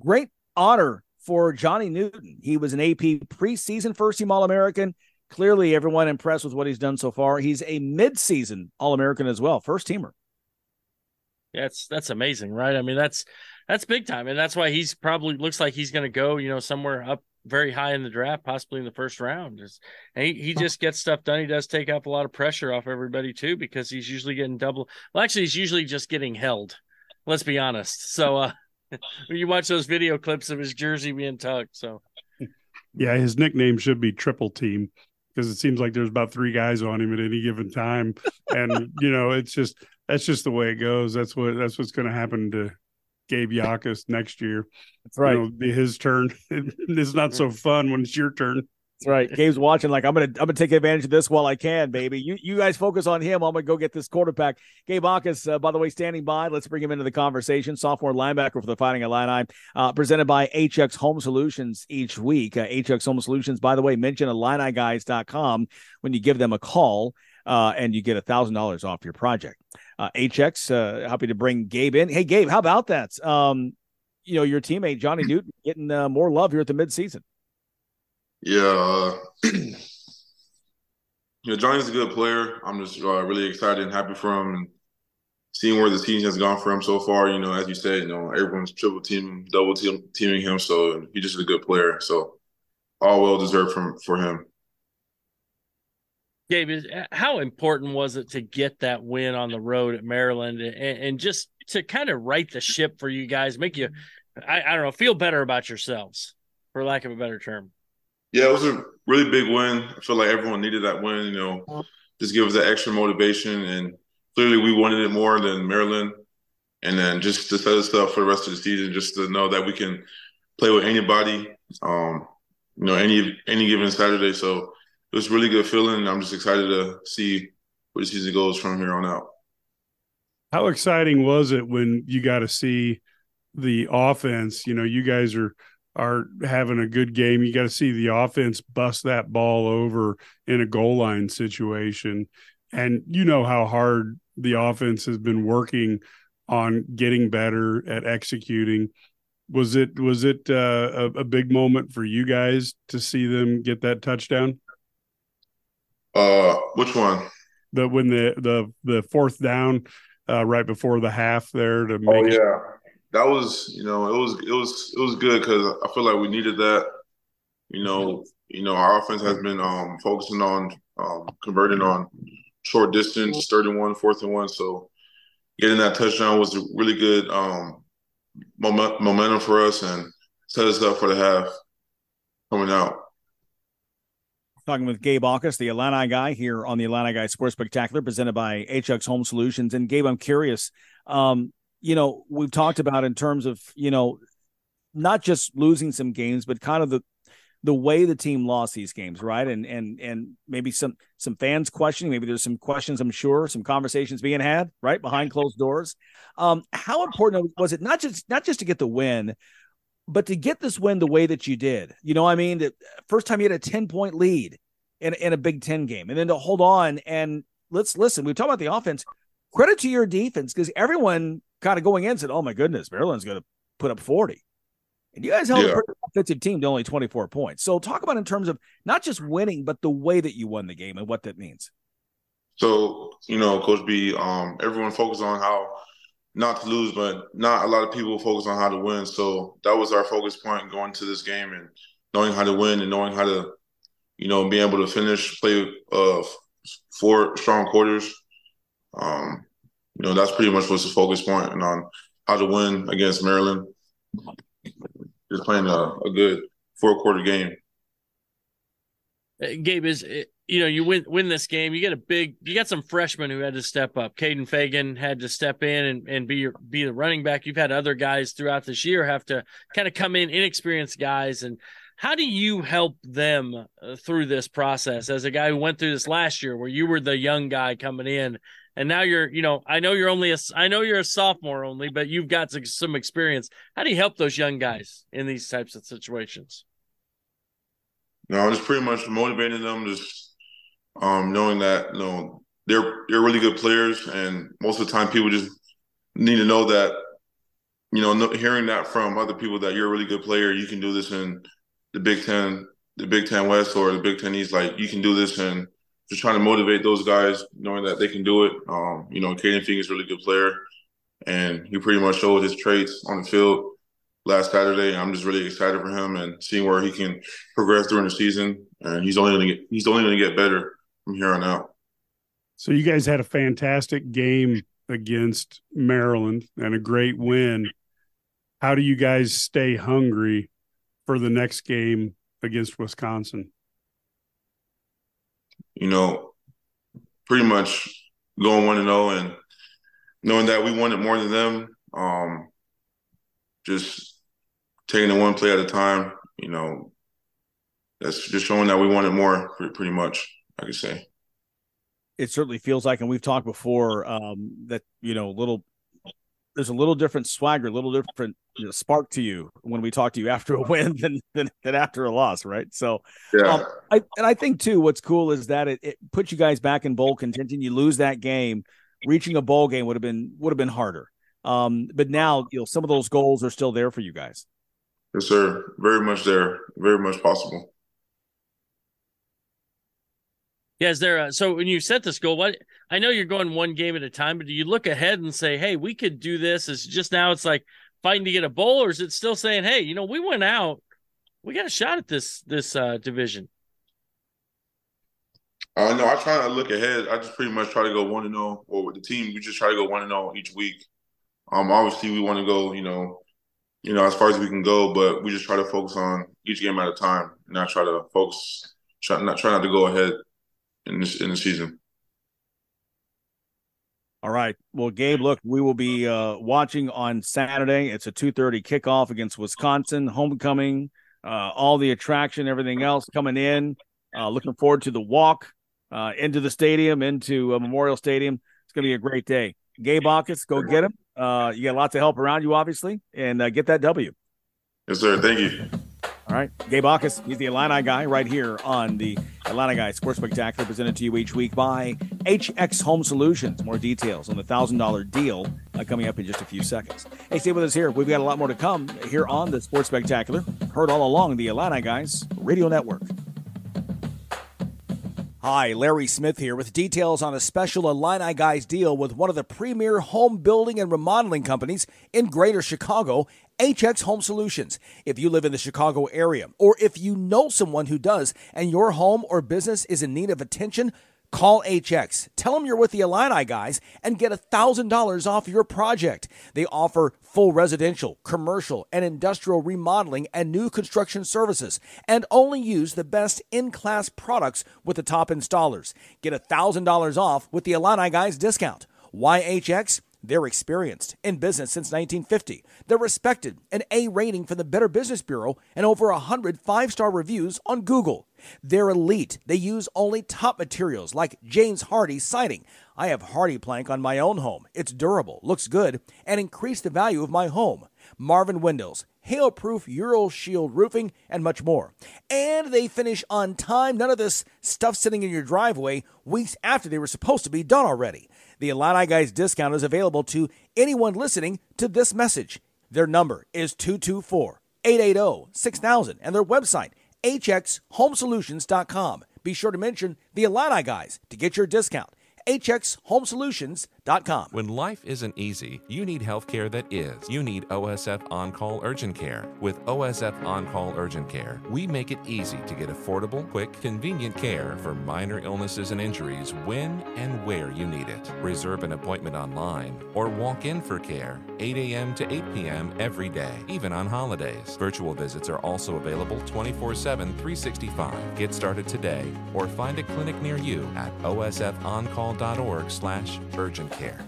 great honor for Johnny Newton. He was an AP preseason first team All American clearly everyone impressed with what he's done so far. He's a mid-season All-American as well, first teamer. Yeah, that's that's amazing, right? I mean, that's that's big time, and that's why he's probably looks like he's going to go, you know, somewhere up very high in the draft, possibly in the first round. And he, he just gets stuff done. He does take up a lot of pressure off everybody too, because he's usually getting double. Well, actually, he's usually just getting held. Let's be honest. So, uh, you watch those video clips of his jersey being tucked, so yeah, his nickname should be Triple Team because it seems like there's about three guys on him at any given time, and you know it's just that's just the way it goes. That's what that's what's going to happen to Gabe Jacas next year. That's right. You know, his turn. it's not so fun when it's your turn. That's right. Gabe's watching like I'm gonna I'm gonna take advantage of this while I can, baby. You you guys focus on him. I'm gonna go get this quarterback. Gabe Jacas, uh, by the way, standing by. Let's bring him into the conversation. Sophomore linebacker for the Fighting Illini, uh, presented by HX Home Solutions each week. Uh, HX Home Solutions, by the way, mention IlliniGuys.com when you give them a call, uh, and you get a thousand dollars off your project. HX, uh, happy to bring Gabe in. Hey, Gabe, how about that? Um, you know, your teammate Johnny Newton getting uh, more love here at the midseason. Yeah, uh, you know, Johnny's a good player. I'm just uh, really excited and happy for him and seeing where the team has gone for him so far. You know, as you said, you know, everyone's triple team, double team, teaming him, so he's just a good player. So all well deserved from for him. Gabe, how important was it to get that win on the road at Maryland and, and just to kind of right the ship for you guys, make you, I, I don't know, feel better about yourselves, for lack of a better term? Yeah, it was a really big win. I feel like everyone needed that win, you know, just give us that extra motivation. And clearly we wanted it more than Maryland. And then just to set us up for the rest of the season, just to know that we can play with anybody, um, you know, any any given Saturday. So it was really good feeling. I'm just excited to see where the season goes from here on out. How exciting was it when you got to see the offense? You know, you guys are – are having a good game. You got to see the offense bust that ball over in a goal line situation. And you know how hard the offense has been working on getting better at executing. Was it was it uh, a, a big moment for you guys to see them get that touchdown? Uh, which one? The when the the the fourth down uh, right before the half there to oh, make. Oh yeah, that was you know it was it was it was good because I feel like we needed that. You know, you know our offense has been um, focusing on um, converting on short distance, third and one, fourth and one. So getting that touchdown was a really good um, moment, momentum for us and set us up for the half coming out. Talking with Gabe Jacas, the Illini guy here on the Illini Guy Sports Spectacular, presented by HX Home Solutions. And Gabe, I'm curious. Um, you know, we've talked about in terms of, you know, not just losing some games, but kind of the the way the team lost these games, right? And and and maybe some some fans questioning, maybe there's some questions, I'm sure, some conversations being had, right, behind closed doors. Um, how important was it not just not just to get the win, but to get this win the way that you did, you know, I mean, the first time you had a 10 point lead in, in a Big Ten game, and then to hold on and let's listen. We talk about the offense. Credit to your defense because everyone kind of going in said, "Oh my goodness, Maryland's going to put up 40." And you guys held yeah. a pretty offensive team to only 24 points. So talk about in terms of not just winning, but the way that you won the game and what that means. So, you know, Coach B, um, everyone focused on how not to lose, but not a lot of people focus on how to win. So that was our focus point going to this game and knowing how to win and knowing how to, you know, be able to finish, play uh, four strong quarters. Um, you know, that's pretty much what's the focus point and on how to win against Maryland. Just playing a, a good four quarter game. Uh, Gabe is you know you win win this game. You get a big. You got some freshmen who had to step up. Kaden Feagin had to step in and, and be your, be the running back. You've had other guys throughout this year have to kind of come in, inexperienced guys. And how do you help them uh, through this process as a guy who went through this last year, where you were the young guy coming in, and now you're you know I know you're only a I know you're a sophomore only, but you've got some experience. How do you help those young guys in these types of situations? No, just pretty much motivating them, just um, knowing that you know they're they're really good players, and most of the time people just need to know that you know hearing that from other people that you're a really good player, you can do this in the Big Ten, the Big Ten West, or the Big Ten East. Like you can do this, and just trying to motivate those guys, knowing that they can do it. Um, you know, Kaden Feagin is a really good player, and he pretty much showed his traits on the field last Saturday. I'm just really excited for him and seeing where he can progress during the season. And he's only to get he's only going to get better from here on out. So you guys had a fantastic game against Maryland and a great win. How do you guys stay hungry for the next game against Wisconsin? You know, pretty much going one and zero oh and knowing that we wanted more than them. Um, just taking it one play at a time. You know, that's just showing that we wanted more, pretty much. I could say. It certainly feels like, and we've talked before um, that you know, a little there's a little different swagger, a little different you know, spark to you when we talk to you after a win than than, than after a loss, right? So, yeah. Um, I and I think too, what's cool is that it, it puts you guys back in bowl contention. You lose that game, reaching a bowl game would have been would have been harder. Um, but now you know some of those goals are still there for you guys. Yes, sir. Very much there. Very much possible. Yeah, is there a, so when you set this goal, what I know you're going one game at a time, but do you look ahead and say, hey, we could do this? Is just now it's like fighting to get a bowl, or is it still saying, hey, you know, we went out, we got a shot at this this uh, division? Uh, no, I try to look ahead. I just pretty much try to go one and zero, oh, or with the team, we just try to go one and zero oh each week. Um, obviously we want to go, you know, you know, as far as we can go, but we just try to focus on each game at a time, and not try to focus, try not try not to go ahead in this in the season. All right. Well, Gabe, look, we will be uh, watching on Saturday. It's a 2:30 kickoff against Wisconsin, homecoming, uh, all the attraction, everything else coming in. Uh, looking forward to the walk uh, into the stadium, into uh, Memorial Stadium. It's going to be a great day. Gabe Jacas, go get him. Uh, you got lots of help around you, obviously, and uh, get that W. Yes, sir. Thank you. All right. Gabe Jacas, he's the Illini guy right here on the Illini Guy Sports Spectacular presented to you each week by HX Home Solutions. More details on the $1,000 deal uh, coming up in just a few seconds. Hey, stay with us here. We've got a lot more to come here on the Sports Spectacular. Heard all along the Illini Guys Radio Network. Hi, Larry Smith here with details on a special Illini Guys deal with one of the premier home building and remodeling companies in greater Chicago, HX Home Solutions. If you live in the Chicago area or if you know someone who does and your home or business is in need of attention, Call HX, tell them you're with the Illini guys, and get $1,000 off your project. They offer full residential, commercial, and industrial remodeling and new construction services, and only use the best in class products with the top installers. Get $1,000 off with the Illini guys discount. Why HX? They're experienced in business since 1950. They're respected, an A rating from the Better Business Bureau, and over 100 five star reviews on Google. They're elite. They use only top materials like James Hardie siding. I have Hardie plank on my own home. It's durable, looks good, and increased the value of my home. Marvin Windows, hail-proof Euro Shield roofing, and much more. And they finish on time. None of this stuff sitting in your driveway weeks after they were supposed to be done already. The Illini Guys discount is available to anyone listening to this message. Their number is 224 880 6000 and their website, hxhomesolutions.com. Be sure to mention the Illini Guys to get your discount When life isn't easy, you need healthcare that is. You need OSF On Call Urgent Care. With OSF On Call Urgent Care, we make it easy to get affordable, quick, convenient care for minor illnesses and injuries when and where you need it. Reserve an appointment online or walk in for care 8 a.m. to 8 p.m. every day, even on holidays. Virtual visits are also available 24 7, 365. Get started today or find a clinic near you at osfoncall.org slash urgent care.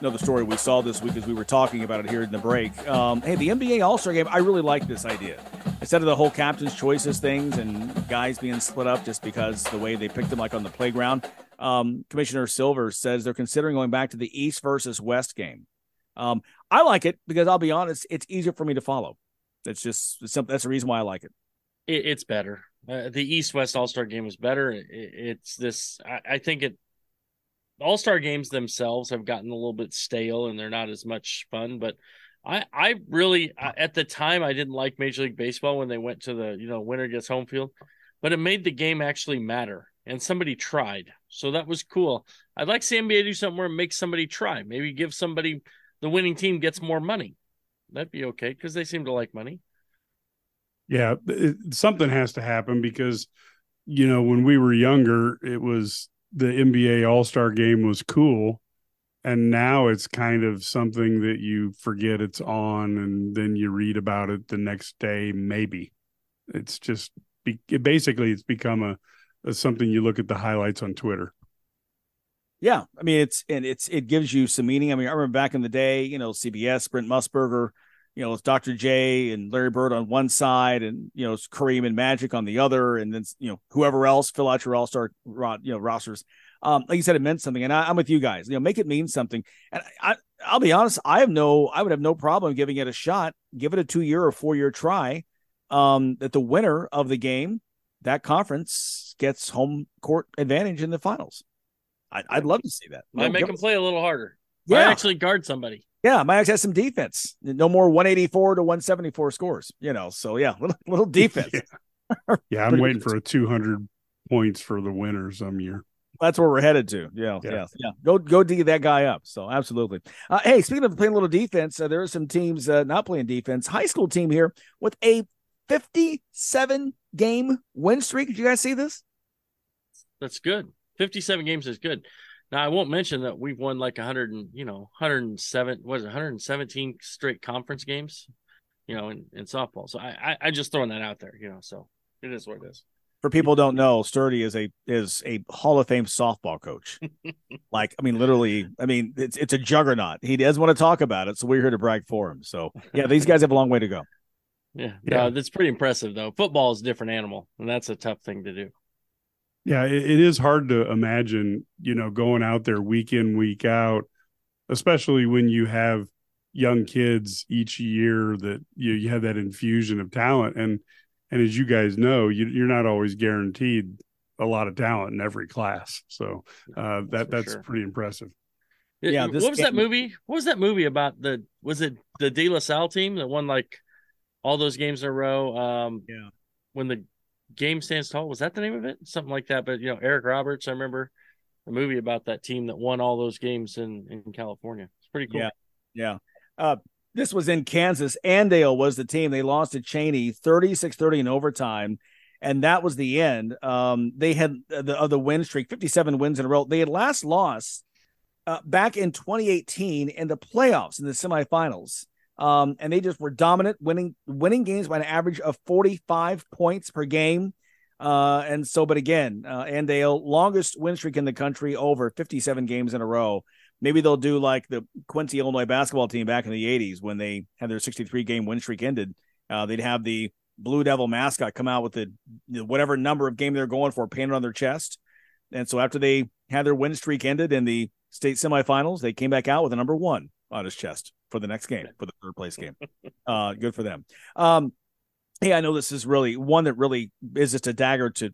Another story we saw this week as we were talking about it here in the break. Um, hey, the NBA All Star game, I really like this idea. Instead of the whole captain's choices things and guys being split up just because the way they picked them, like on the playground, um, Commissioner Silver says they're considering going back to the East versus West game. Um, I like it because I'll be honest, it's easier for me to follow. It's just it's some, that's the reason why I like it. it it's better. Uh, the East West All Star game is better. It, it's this. I, I think it. All Star games themselves have gotten a little bit stale and they're not as much fun. But I, I really I, at the time I didn't like Major League Baseball when they went to the you know winner gets home field, but it made the game actually matter and somebody tried, so that was cool. I'd like to see NBA do something where it makes somebody try. Maybe give somebody the winning team gets more money. That'd be okay because they seem to like money. Yeah, it, something has to happen because you know when we were younger, it was the NBA All Star Game was cool, and now it's kind of something that you forget it's on, and then you read about it the next day. Maybe it's just it basically it's become a, a something you look at the highlights on Twitter. Yeah, I mean it's and it's it gives you some meaning. I mean, I remember back in the day, you know, CBS, Brent Musburger, you know, it's Dr. J and Larry Bird on one side, and you know, Kareem and Magic on the other, and then you know, whoever else fill out your All Star, you know, rosters. Um, like you said, it meant something, and I, am with you guys. You know, make it mean something. And I, I'll be honest, I have no, I would have no problem giving it a shot. Give it a two year or four year try. Um, that the winner of the game, that conference gets home court advantage in the finals. I, would love to see that. Might No, make give them play a little harder. Yeah. Might actually guard somebody. Yeah, might actually have some defense. No more 184 to 174 scores. You know, so yeah, little, little defense. Yeah, I'm waiting good. for a 200 points for the winner some year. That's where we're headed to. Yeah, yeah, yeah. Go go dig that guy up. So absolutely. Uh, hey, speaking of playing a little defense, uh, there are some teams uh, not playing defense. High school team here with a 57 game win streak. Did you guys see this? That's good. 57 games is good. Now I won't mention that we've won like 100 and you know 107 what is it 117 straight conference games, you know, in, in softball. So I, I I just throwing that out there, you know. So it is what it is. For people don't know, Sturdy is a is a Hall of Fame softball coach. like, I mean, literally, I mean, it's it's a juggernaut. He doesn't want to talk about it, so we're here to brag for him. So yeah, these guys have a long way to go. Yeah, Yeah. No, that's pretty impressive though. Football is a different animal, and that's a tough thing to do. Yeah, it, it is hard to imagine, you know, going out there week in, week out, especially when you have young kids each year that you, you have that infusion of talent. And and as you guys know, you, you're not always guaranteed a lot of talent in every class. So uh, that that's sure. pretty impressive. Yeah, what this was that movie? What was that movie about? The was it the De La Salle team that won like all those games in a row? Um, yeah. When the game stands tall, was that the name of it? Something like that. But you know, Eric Roberts, I remember a movie about that team that won all those games in in California. It's pretty cool. Yeah, yeah. Uh, this was in Kansas. Andale was the team. They lost to Cheney 36-30 in overtime, and that was the end. Um, they had the of the win streak, 57 wins in a row. They had last lost uh, back in 2018 in the playoffs in the semifinals. Um, and they just were dominant, winning winning games by an average of 45 points per game. Uh, and so, but again, uh, Andale, longest win streak in the country, over 57 games in a row. Maybe they'll do like the Quincy, Illinois basketball team back in the 80s when they had their 63 game win streak ended. Uh, they'd have the Blue Devil mascot come out with the, the whatever number of game they're going for painted on their chest. And so after they had their win streak ended in the state semifinals, they came back out with a number one on his chest for the next game, for the third place game. Uh, good for them. Um, hey, I know this is really one that really is just a dagger to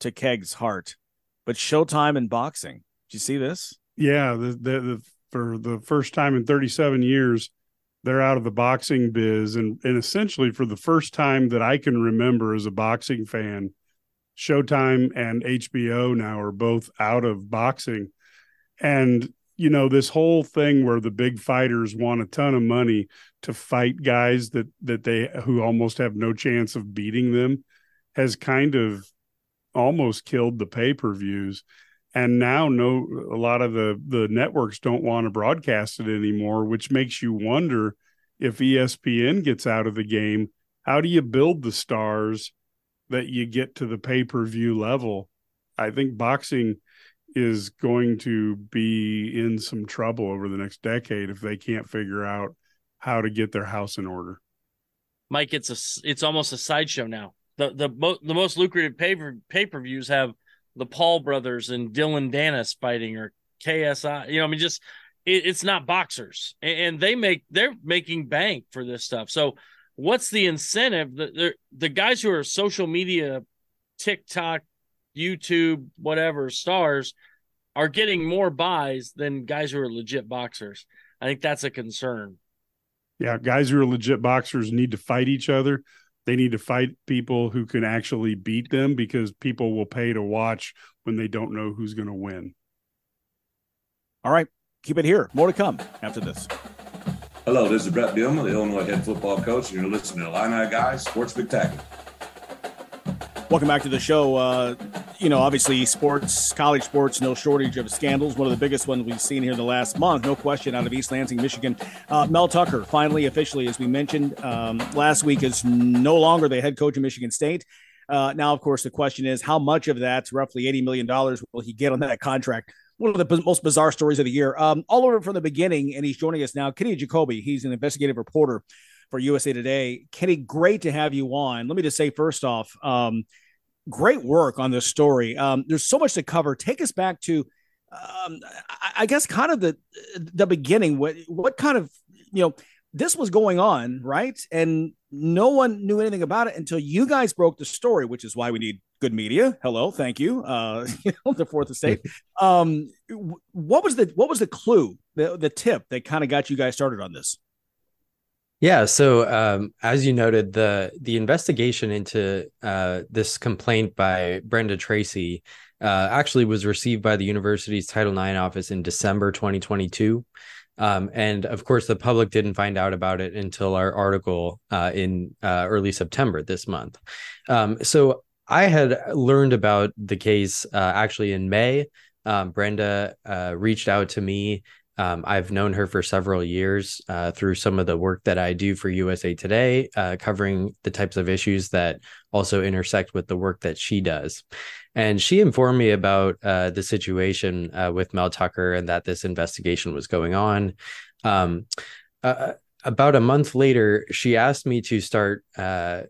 to Keg's heart, but Showtime and boxing. Did you see this? Yeah, the, the, the for the first time in 37 years, they're out of the boxing biz, and and essentially for the first time that I can remember as a boxing fan, Showtime and HBO now are both out of boxing, and you know this whole thing where the big fighters want a ton of money to fight guys that that they who almost have no chance of beating them has kind of almost killed the pay-per-views. And now no a lot of the the networks don't want to broadcast it anymore which makes you wonder if espn gets out of the game how do you build the stars that you get to the pay-per-view level? I think boxing is going to be in some trouble over the next decade if they can't figure out how to get their house in order mike it's a it's almost a sideshow now the the, the most lucrative pay pay per views have the Paul brothers and Dillon Danis fighting or KSI. You know, I mean, just it, it's not boxers, and, and, they make they're making bank for this stuff. So, what's the incentive? The the guys who are social media, TikTok, YouTube, whatever stars are getting more buys than guys who are legit boxers. I think that's a concern. Yeah, guys who are legit boxers need to fight each other they need to fight people who can actually beat them because people will pay to watch when they don't know who's going to win. All right, keep it here. More to come after this. Hello, this is Bret Bielema, the Illinois head football coach, and you're listening to Illini Guys Sports Spectacular. Welcome back to the show. Uh, you know, obviously, sports, college sports, no shortage of scandals. One of the biggest ones we've seen here in the last month, no question, out of East Lansing, Michigan. Uh, Mel Tucker, finally, officially, as we mentioned um, last week, is no longer the head coach of Michigan State. Uh, now, of course, the question is how much of that, roughly $80 million, will he get on that contract? One of the most bizarre stories of the year. Um, all over from the beginning, and he's joining us now. Kenny Jacoby, he's an investigative reporter for USA Today. Kenny, great to have you on. Let me just say, first off, um, great work on this story. Um, there's so much to cover. Take us back to, um, I, I, guess, kind of the the beginning. What what kind of you know this was going on, right? And no one knew anything about it until you guys broke the story, which is why we need good media. Hello, thank you. Uh, the fourth estate. Um, what was the what was the clue, the the tip that kind of got you guys started on this? Yeah. So, um, as you noted, the the investigation into uh, this complaint by Brenda Tracy uh, actually was received by the university's Title IX office in December 2022. Um, and of course, the public didn't find out about it until our article uh, in uh, early September this month. Um, so, I had learned about the case uh, actually in May. Um, Brenda uh, reached out to me um, I've known her for several years uh, through some of the work that I do for USA Today, uh, covering the types of issues that also intersect with the work that she does. And she informed me about uh, the situation uh, with Mel Tucker and that this investigation was going on. Um, uh, about a month later, she asked me to start uh,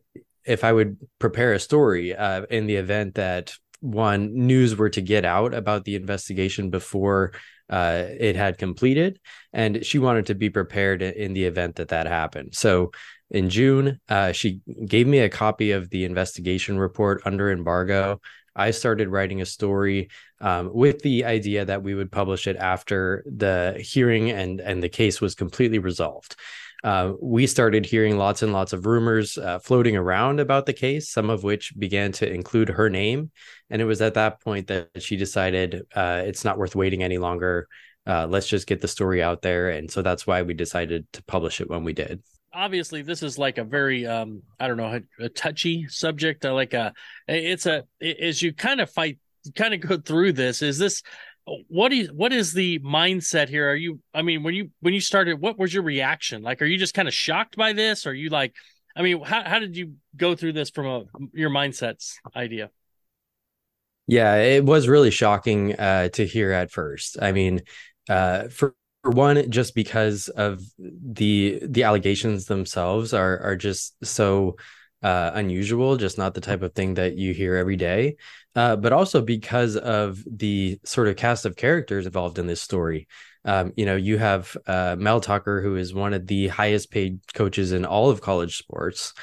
if I would prepare a story in the event that one news were to get out about the investigation before uh, it had completed, and she wanted to be prepared in the event that that happened. So in June, uh, she gave me a copy of the investigation report under embargo. I started writing a story um, with the idea that we would publish it after the hearing and and the case was completely resolved. Uh, we started hearing lots and lots of rumors uh, floating around about the case, some of which began to include her name. And it was at that point that she decided uh, it's not worth waiting any longer. Uh, let's just get the story out there. And so that's why we decided to publish it when we did. Obviously, this is like a very, um, I don't know, a, a touchy subject. Like a, it's a, as you kind of fight, kind of go through this, is this what is what is the mindset here? Are you i mean when you when you started what was your reaction? Like are you just kind of shocked by this? Or are you like i mean how, how did you go through this from a your mindsets idea? Yeah it was really shocking uh to hear at first. I mean uh for for one just because of the the allegations themselves are are just so uh, unusual, just not the type of thing that you hear every day. Uh, but also because of the sort of cast of characters involved in this story. Um, you know, you have uh, Mel Tucker, who is one of the highest paid coaches in all of college sports.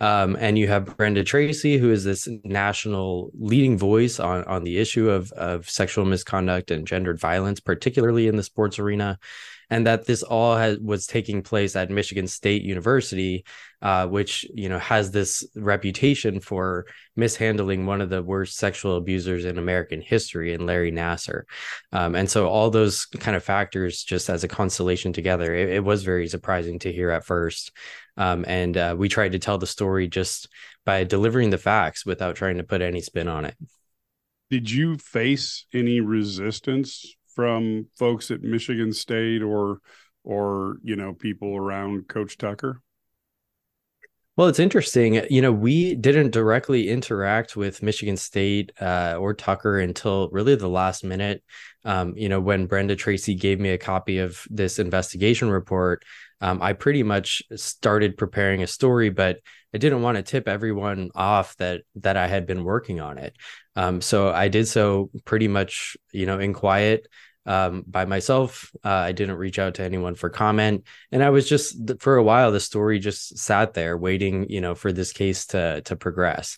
Um, and you have Brenda Tracy, who is this national leading voice on, on the issue of, of sexual misconduct and gendered violence, particularly in the sports arena and that this all has, was taking place at Michigan State University, uh, which you know has this reputation for mishandling one of the worst sexual abusers in American history, in Larry Nassar. Um, and so all those kind of factors, just as a constellation together, it, it was very surprising to hear at first. Um, and uh, we tried to tell the story just by delivering the facts without trying to put any spin on it. Did you face any resistance from folks at Michigan State or or you know people around Coach Tucker? Well, it's interesting. You know, we didn't directly interact with Michigan State uh, or Tucker until really the last minute. Um, you know, when Brenda Tracy gave me a copy of this investigation report, um, I pretty much started preparing a story, but I didn't want to tip everyone off that that I had been working on it. Um, so I did so pretty much, you know, in quiet um, by myself. Uh, I didn't reach out to anyone for comment, and I was just for a while. The story just sat there, waiting, you know, for this case to to progress.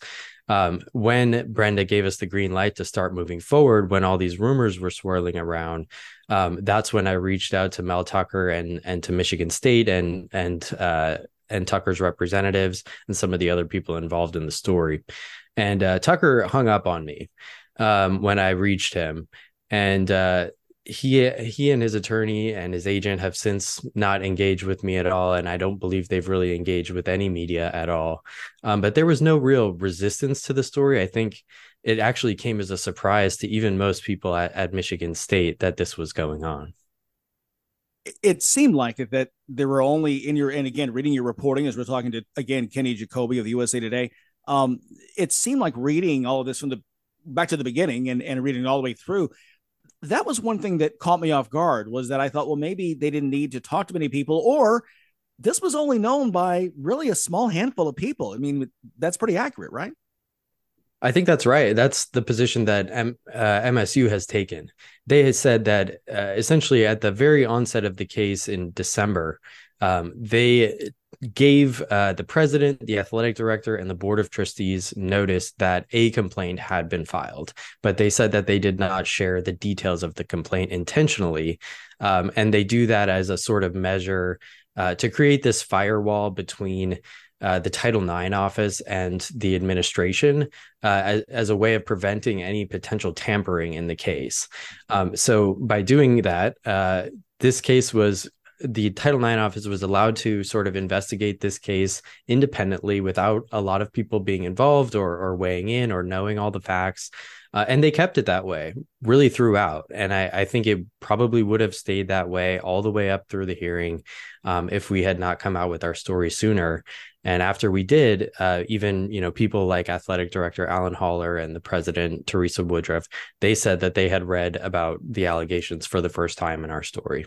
Um, when Brenda gave us the green light to start moving forward, when all these rumors were swirling around, um, that's when I reached out to Mel Tucker and and to Michigan State and and uh, and Tucker's representatives and some of the other people involved in the story. And uh, Tucker hung up on me um, when I reached him, and uh, he he and his attorney and his agent have since not engaged with me at all and i don't believe they've really engaged with any media at all. Um, but there was no real resistance to the story. I think it actually came as a surprise to even most people at, at michigan state that this was going on. It seemed like it that there were only in your and again reading your reporting as we're talking to again kenny jacoby of the usa today um, it seemed like reading all of this from the back to the beginning and, and reading all the way through that was one thing that caught me off guard was that I thought, well, maybe they didn't need to talk to many people, or this was only known by really a small handful of people. I mean, that's pretty accurate, right? I think that's right. That's the position that M- uh, MSU has taken. They had said that uh, essentially at the very onset of the case in December, um, they gave uh, the president, the athletic director, and the board of trustees notice that a complaint had been filed, but they said that they did not share the details of the complaint intentionally. Um, and they do that as a sort of measure uh, to create this firewall between uh, the Title IX office and the administration uh, as, as, a way of preventing any potential tampering in the case. Um, so by doing that, uh, this case was the Title IX office was allowed to sort of investigate this case independently without a lot of people being involved or, or weighing in or knowing all the facts. Uh, and they kept it that way really throughout. And I, I, think it probably would have stayed that way all the way up through the hearing um, if we had not come out with our story sooner. And after we did, uh, even you know people like athletic director Alan Haller and the president Teresa Woodruff, they said that they had read about the allegations for the first time in our story.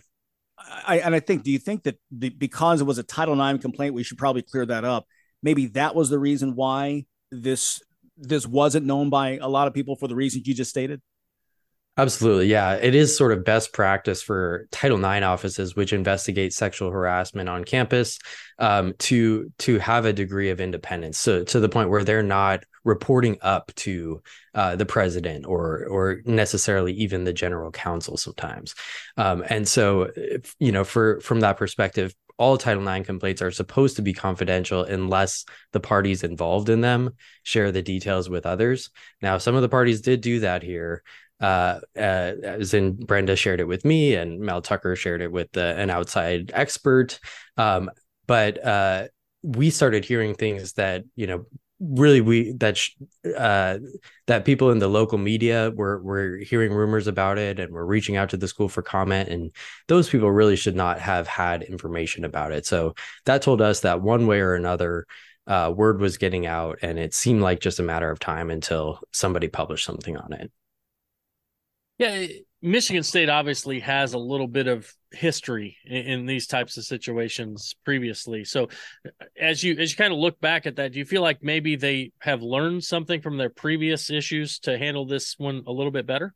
I and I think, do you think that the, because it was a Title IX complaint, we should probably clear that up? Maybe that was the reason why this this wasn't known by a lot of people for the reasons you just stated. Absolutely. Yeah. It is sort of best practice for Title IX offices, which investigate sexual harassment on campus, um, to to have a degree of independence. So to the point where they're not reporting up to uh, the president or or necessarily even the general counsel sometimes. Um, and so, you know, for from that perspective, all Title IX complaints are supposed to be confidential unless the parties involved in them share the details with others. Now, some of the parties did do that here. Uh, uh, as in Brenda shared it with me, and Mel Tucker shared it with an outside expert. Um, but uh, we started hearing things that you know really we that sh- uh, that people in the local media were were hearing rumors about it and were reaching out to the school for comment. And those people really should not have had information about it. So that told us that one way or another uh, word was getting out and it seemed like just a matter of time until somebody published something on it yeah Michigan State obviously has a little bit of history in, in, these types of situations previously. So, as you as you kind of look back at that, do you feel like maybe they have learned something from their previous issues to handle this one a little bit better?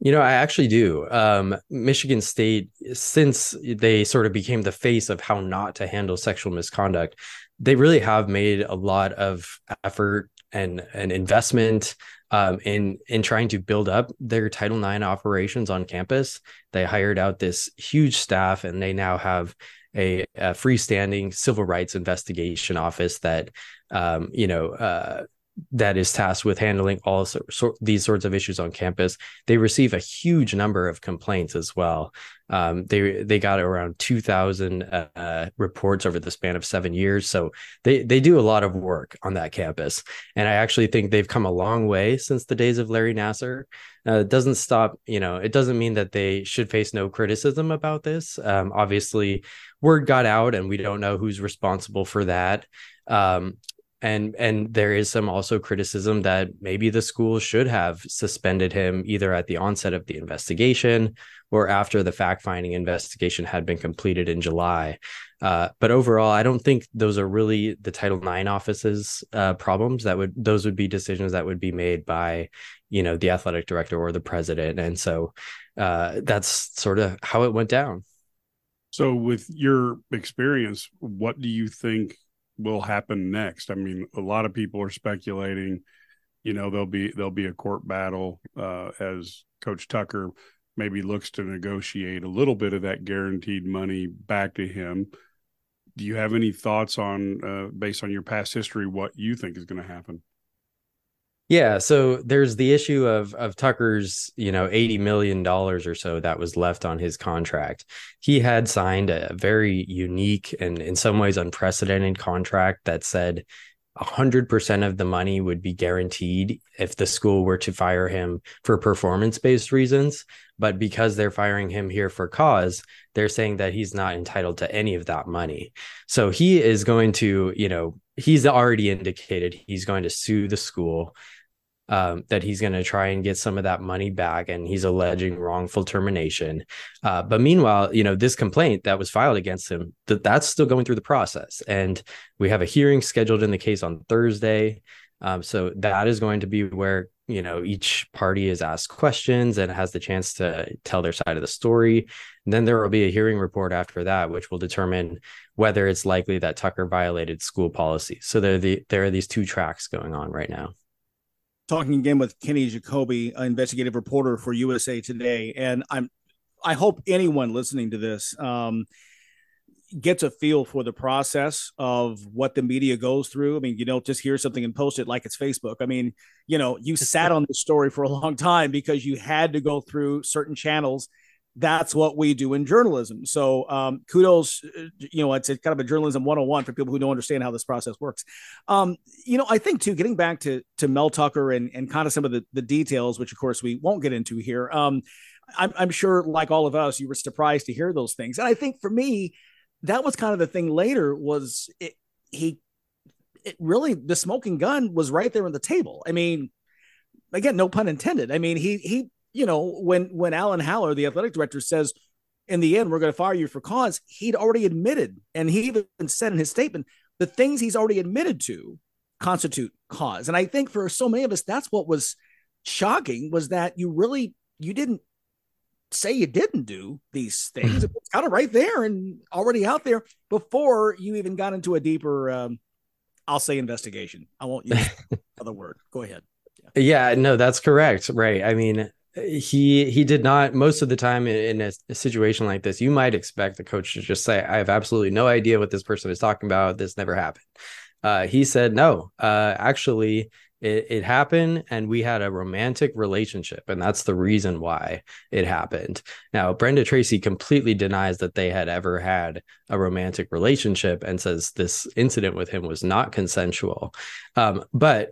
You know, I actually do. Um, Michigan State, since they sort of became the face of how not to handle sexual misconduct, they really have made a lot of effort and and investment um, in in trying to build up their Title IX operations on campus. They hired out this huge staff, and they now have a, a freestanding civil rights investigation office that um, you know uh, that is tasked with handling all so, so, these sorts of issues on campus. They receive a huge number of complaints as well. Um, they they got around two thousand uh, reports over the span of seven years, so they they do a lot of work on that campus. And I actually think they've come a long way since the days of Larry Nassar. Uh, it doesn't stop, you know, it doesn't mean that they should face no criticism about this. Um, obviously, word got out, and we don't know who's responsible for that. Um, and and there is some also criticism that maybe the school should have suspended him either at the onset of the investigation or after the fact finding investigation had been completed in July. Uh, but overall, I don't think those are really the Title IX office's uh, problems. That would those would be decisions that would be made by, you know, the athletic director or the president, and so uh, that's sort of how it went down. So, with your experience, what do you think will happen next. I mean, a lot of people are speculating, you know, there'll be there'll be a court battle uh, as Coach Tucker maybe looks to negotiate a little bit of that guaranteed money back to him. Do you have any thoughts on, uh, based on your past history, what you think is going to happen? Yeah, so there's the issue of of Tucker's, you know, 80 million dollars or so that was left on his contract. He had signed a very unique and in some ways unprecedented contract that said 100% of the money would be guaranteed if the school were to fire him for performance-based reasons, but because they're firing him here for cause, they're saying that he's not entitled to any of that money. So he is going to, you know, he's already indicated he's going to sue the school um, that he's going to try and get some of that money back, and he's alleging wrongful termination. Uh, but meanwhile, you know, this complaint that was filed against him, that that's still going through the process, and we have a hearing scheduled in the case on Thursday. Um, so that is going to be where you know each party is asked questions and has the chance to tell their side of the story. And then there will be a hearing report after that, which will determine whether it's likely that Tucker violated school policy. So there, the, there are these two tracks going on right now talking again with Kenny Jacoby, an investigative reporter for USA Today, and I'm I hope anyone listening to this um, gets a feel for the process of what the media goes through. I mean, you don't just hear something and post it like it's Facebook. I mean, you know, you sat on the story for a long time because you had to go through certain channels that's what we do in journalism. So um, kudos, uh, you know, it's, kind of a journalism 101 for people who don't understand how this process works. Um, you know, I think too, getting back to to Mel Tucker and and kind of some of the, the details, which of course we won't get into here. Um, I'm, I'm sure, like all of us, you were surprised to hear those things. And I think for me, that was kind of the thing later was it, he, it really, the smoking gun was right there on the table. I mean, again, no pun intended. I mean, he, he you know, when when Alan Haller, the athletic director, says in the end we're going to fire you for cause, he'd already admitted, and he even said in his statement the things he's already admitted to constitute cause. And I think for so many of us, that's what was shocking was that you really you didn't say you didn't do these things. it's kind of right there and already out there before you even got into a deeper, um, I'll say investigation. I won't use other word. Go ahead. Yeah. yeah, no, that's correct. Right. I mean, he he did not most of the time in a, a, situation like this you might expect the coach to just say i have absolutely no idea what this person is talking about. This never happened. Uh, he said no uh, actually it, it happened and we had a romantic relationship and that's the reason why it happened. Now brenda tracy completely denies that they had ever had a romantic relationship and says this incident with him was not consensual. Um, but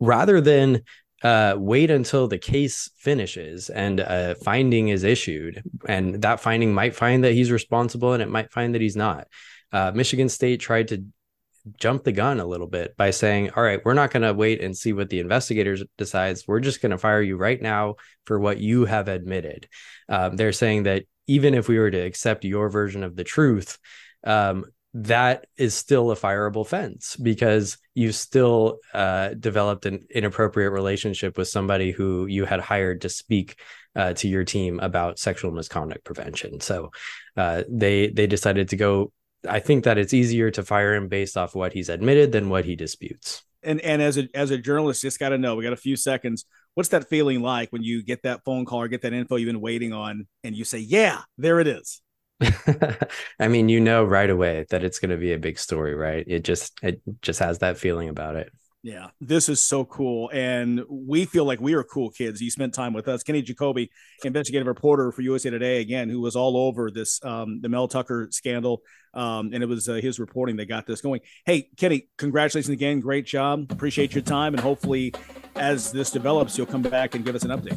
rather than uh, wait until the case finishes and a finding is issued, and that finding might find that he's responsible, and it might find that he's not. Uh, Michigan State tried to jump the gun a little bit by saying, "All right, we're not going to wait and see what the investigators decides. We're just going to fire you right now for what you have admitted." Um, they're saying that even if we were to accept your version of the truth, um, that is still a fireable offense because you still uh, developed an inappropriate relationship with somebody who you had hired to speak uh, to your team about sexual misconduct prevention. So uh, they they decided to go. I think that it's easier to fire him based off what he's admitted than what he disputes. And and as a as a journalist, just got to know. We got a few seconds. What's that feeling like when you get that phone call or get that info you've been waiting on, and you say, "Yeah, there it is." I mean, you know right away that it's going to be a big story, right? It just it just has that feeling about it. Yeah, this is so cool, and we feel like we are cool kids. You spent time with us, Kenny Jacoby, investigative reporter for USA Today, again, who was all over this um, the Mel Tucker scandal, um, and it was uh, his reporting that got this going. Hey, Kenny, congratulations again, great job. Appreciate your time, and hopefully, as this develops, you'll come back and give us an update.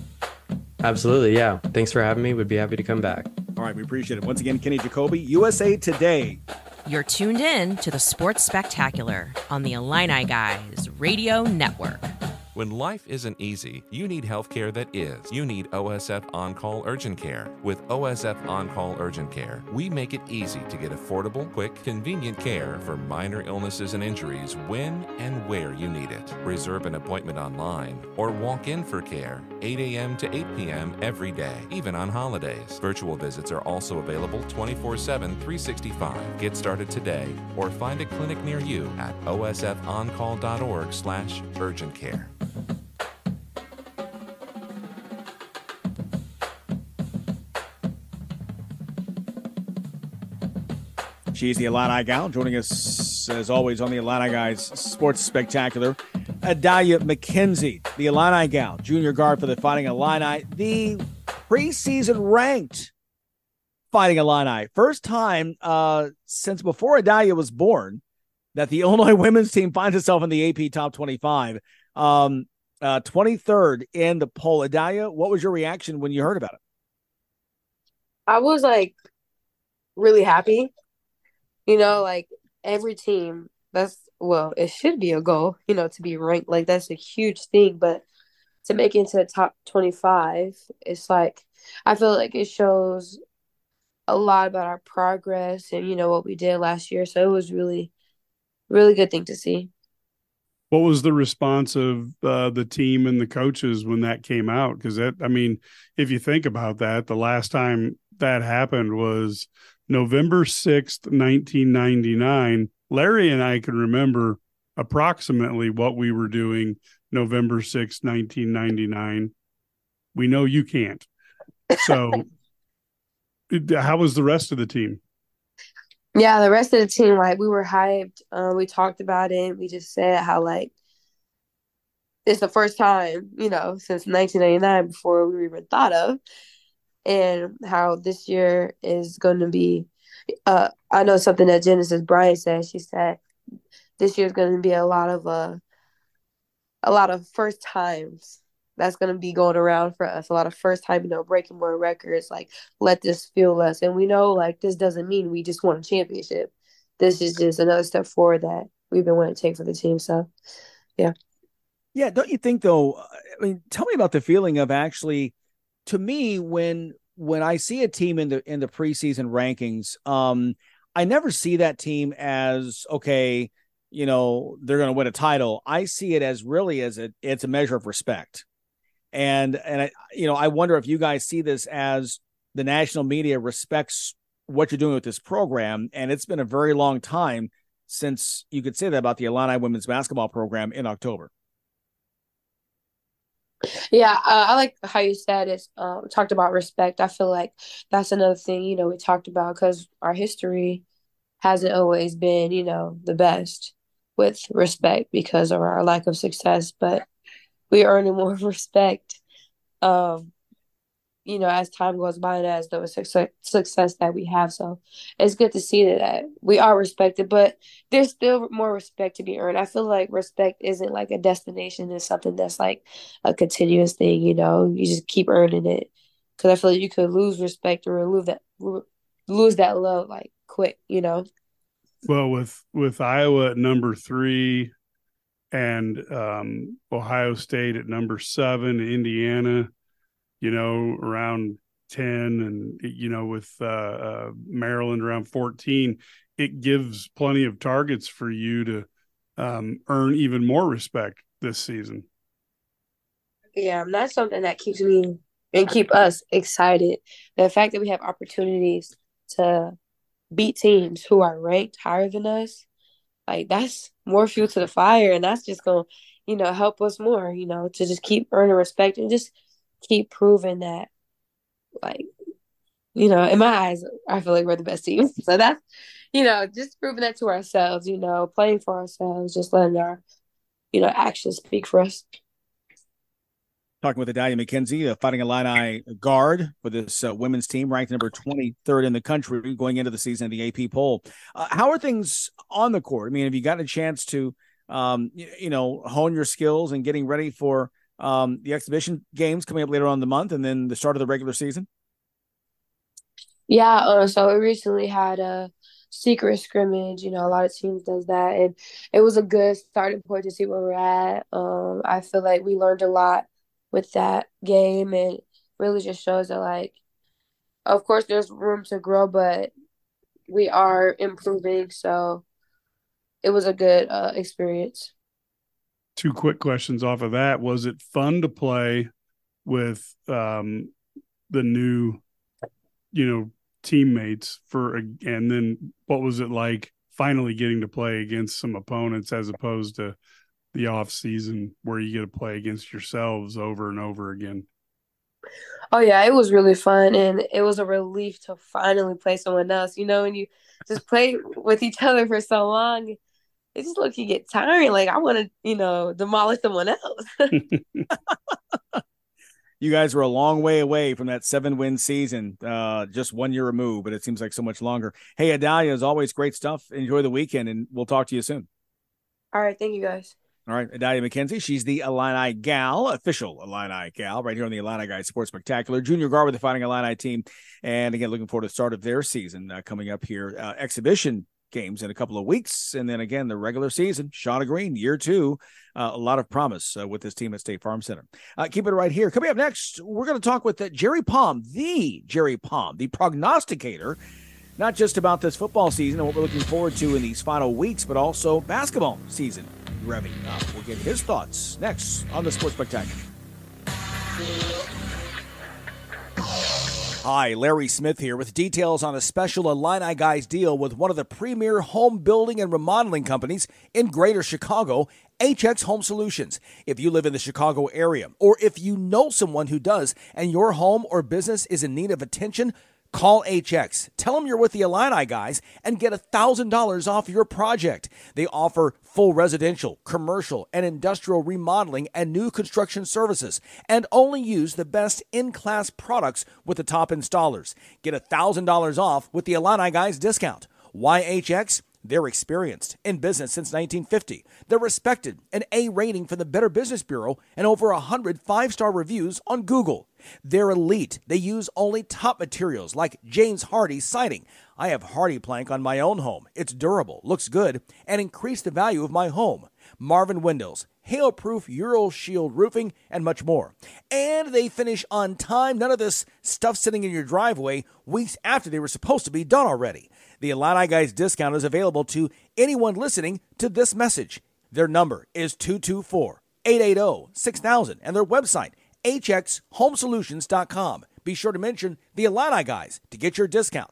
Absolutely. Yeah. Thanks for having me. Would be happy to come back. All right. We appreciate it. Once again, Kenny Jacoby, USA Today. You're tuned in to the Sports Spectacular on the Illini Guys Radio Network. When life isn't easy, you need healthcare that is. You need OSF On Call Urgent Care. With OSF On Call Urgent Care, we make it easy to get affordable, quick, convenient care for minor illnesses and injuries when and where you need it. Reserve an appointment online or walk in for care 8 a.m. to 8 p.m. every day, even on holidays. Virtual visits are also available 24 7, 365. Get started today or find a clinic near you at osfoncall.org slash urgent care. She's the Illini gal, joining us as always on the Illini Guys Sports Spectacular. Adalia McKenzie, the Illini gal, junior guard for the Fighting Illini, the preseason ranked Fighting Illini. First time uh, since before Adalia was born that the Illinois women's team finds itself in the AP top 25. Um, uh, 23rd in the poll. Adalia, what was your reaction when you heard about it? I was like really happy you know, like every team, that's well, it should be a goal, you know, to be ranked. Like that's a huge thing, but to make it into the top 25, it's like I feel like it shows a lot about our progress and you know what we did last year. So it was really really good thing to see. What was the response of uh, the team and the coaches when that came out? Because that, I mean, if you think about that, the last time that happened was November 6th, 1999, Larry and I can remember approximately what we were doing November 6th, 1999. We know you can't. So, how was the rest of the team? Yeah, the rest of the team, like, we were hyped. Uh, we talked about it. We just said how, like, it's the first time, you know, since 1999 before we were even thought of and how this year is going to be. Uh, I know something that Genesis Bryant said. She said this year is going to be a lot of uh, a lot of first times that's going to be going around for us. A lot of first time, you know, breaking more records. Like let this fuel us, and we know like this doesn't mean we just won a championship. This is just another step forward that we've been wanting to take for the team. So, yeah. Yeah, don't you think though? I mean, tell me about the feeling of actually to me when when I see a team in the in the preseason rankings, um, I never see that team as okay, you know, they're going to win a title. I see it as really as a it's a measure of respect, and and I you know I wonder if you guys see this as the national media respects what you're doing with this program, and it's been a very long time since you could say that about the Illini women's basketball program in October. Yeah, uh, I like how you said it. Um, talked about respect. I feel like that's another thing you know we talked about because our history hasn't always been you know the best with respect because of our lack of success, but we earning more respect. Um, you know, as time goes by and as the success, success that we have. So it's good to see that we are respected, but there's still more respect to be earned. I feel like respect isn't like a destination, it's something that's like a continuous thing, you know, you just keep earning it. Cause I feel like you could lose respect or lose that, lose that love like quick, you know? Well, with with Iowa at number three, and um, Ohio State at number seven, Indiana, you know, around ten, and you know, with uh, uh, Maryland around fourteen, it gives plenty of targets for you to um, earn even more respect this season. Yeah, that's something that keeps me and keep us excited. The fact that we have opportunities to beat teams who are ranked higher than us, like that's more fuel to the fire, and that's just gonna, you know, help us more, you know, to just keep earning respect and just keep proving that, like, you know, in my eyes, I feel like we're the best team. So that's, you know, just proving that to ourselves, you know, playing for ourselves, just letting our, you know, actions speak for us. Talking with Adalia McKenzie, a Fighting Illini guard for this uh, women's team, ranked number 23rd in the country going into the season of the AP poll. Uh, how are things on the court? I mean, have you gotten a chance to, um, you, you, know, hone your skills and getting ready for um, the exhibition games coming up later on in the month and then the start of the regular season? Yeah, uh, so we recently had a secret scrimmage. You know, a lot of teams does that, and it was a good starting point to see where we're at. Um, I feel like we learned a lot with that game and really just shows that like of course there's room to grow but we are improving so it was a good uh, experience. Two quick questions off of that. Was it fun to play with um, the new you know teammates for and then what was it like finally getting to play against some opponents as opposed to the off season where you get to play against yourselves over and over again? Oh yeah, it was really fun and it was a relief to finally play someone else. You know, when you just play with each other for so long, it just look you get tiring. Like I want to, you know, demolish someone else. you guys were a long way away from that seven win season, uh, just one year removed, but it seems like so much longer. Hey, Adalia, is always great stuff. Enjoy the weekend, and we'll talk to you soon. All right, thank you guys. All right, Adalia McKenzie. She's the Illini gal, official Illini gal, right here on the Illini Guys Sports Spectacular. Junior guard with the Fighting Illini team. And again, looking forward to the start of their season uh, coming up here. Uh, exhibition games in a couple of weeks. And then again, the regular season, Shauna Green, year two. Uh, a lot of promise uh, with this team at State Farm Center. Uh, keep it right here. Coming up next, we're going to talk with uh, Jerry Palm, the Jerry Palm, the prognosticator not just about this football season and what we're looking forward to in these final weeks, but also basketball season up. We'll get his thoughts next on the Sports Spectacular. Hi, Larry Smith here with details on a special Illini Guys deal with one of the premier home building and remodeling companies in greater Chicago, HX Home Solutions. If you live in the Chicago area, or if you know someone who does, and your home or business is in need of attention, Call HX, tell them you're with the Illini guys, and get $1,000 off your project. They offer full residential, commercial, and industrial remodeling and new construction services, and only use the best in class products with the top installers. Get $1,000 off with the Illini guys discount. YHX? They're experienced in business since 1950. They're respected, an A rating from the Better Business Bureau, and over 100 five star reviews on Google. They're elite. They use only top materials like James Hardie siding. I have HardiePlank on my own home. It's durable, looks good, and increased the value of my home. Marvin Windows, hail-proof Euro Shield roofing, and much more. And they finish on time. None of this stuff sitting in your driveway weeks after they were supposed to be done already. The Illini Guys discount is available to anyone listening to this message. Their number is 224 880 6000 and their website hxhomesolutions.com. Be sure to mention the Illini guys to get your discount.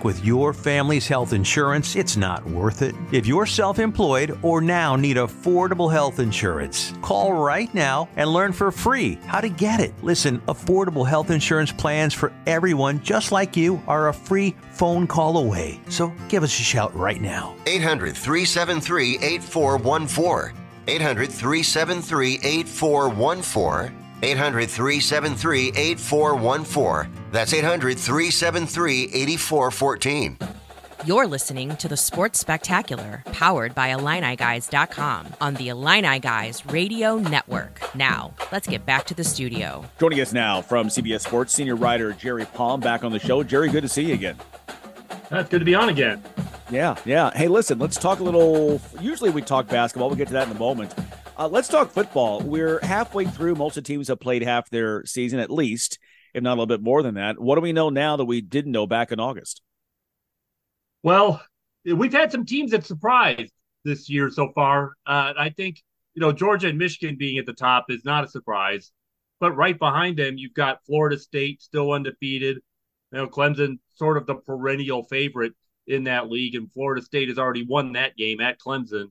with your family's health insurance. It's not worth it. If you're self employed or now need affordable health insurance, call right now and learn for free how to get it. Listen, affordable health insurance plans for everyone just like you are a free phone call away. So give us a shout right now. 800 373 8414. 800 373 8414. 800 373 8414. That's 800 373 8414. You're listening to the Sports Spectacular, powered by IlliniGuys.com on the Illini Guys Radio Network. Now, let's get back to the studio. Joining us now from CBS Sports, senior writer Jerry Palm back on the show. Jerry, good to see you again. That's good to be on again. Yeah, yeah. Hey, listen, let's talk a little. Usually we talk basketball. We'll get to that in a moment. Uh, let's talk football. We're halfway through. Most of the teams have played half their season at least, if not a little bit more than that. What do we know now that we didn't know back in August? Well, we've had some teams that surprised this year so far. Uh, I think you know Georgia and Michigan being at the top is not a surprise, but right behind them you've got Florida State still undefeated. You know Clemson sort of the perennial favorite in that league, and Florida State has already won that game at Clemson.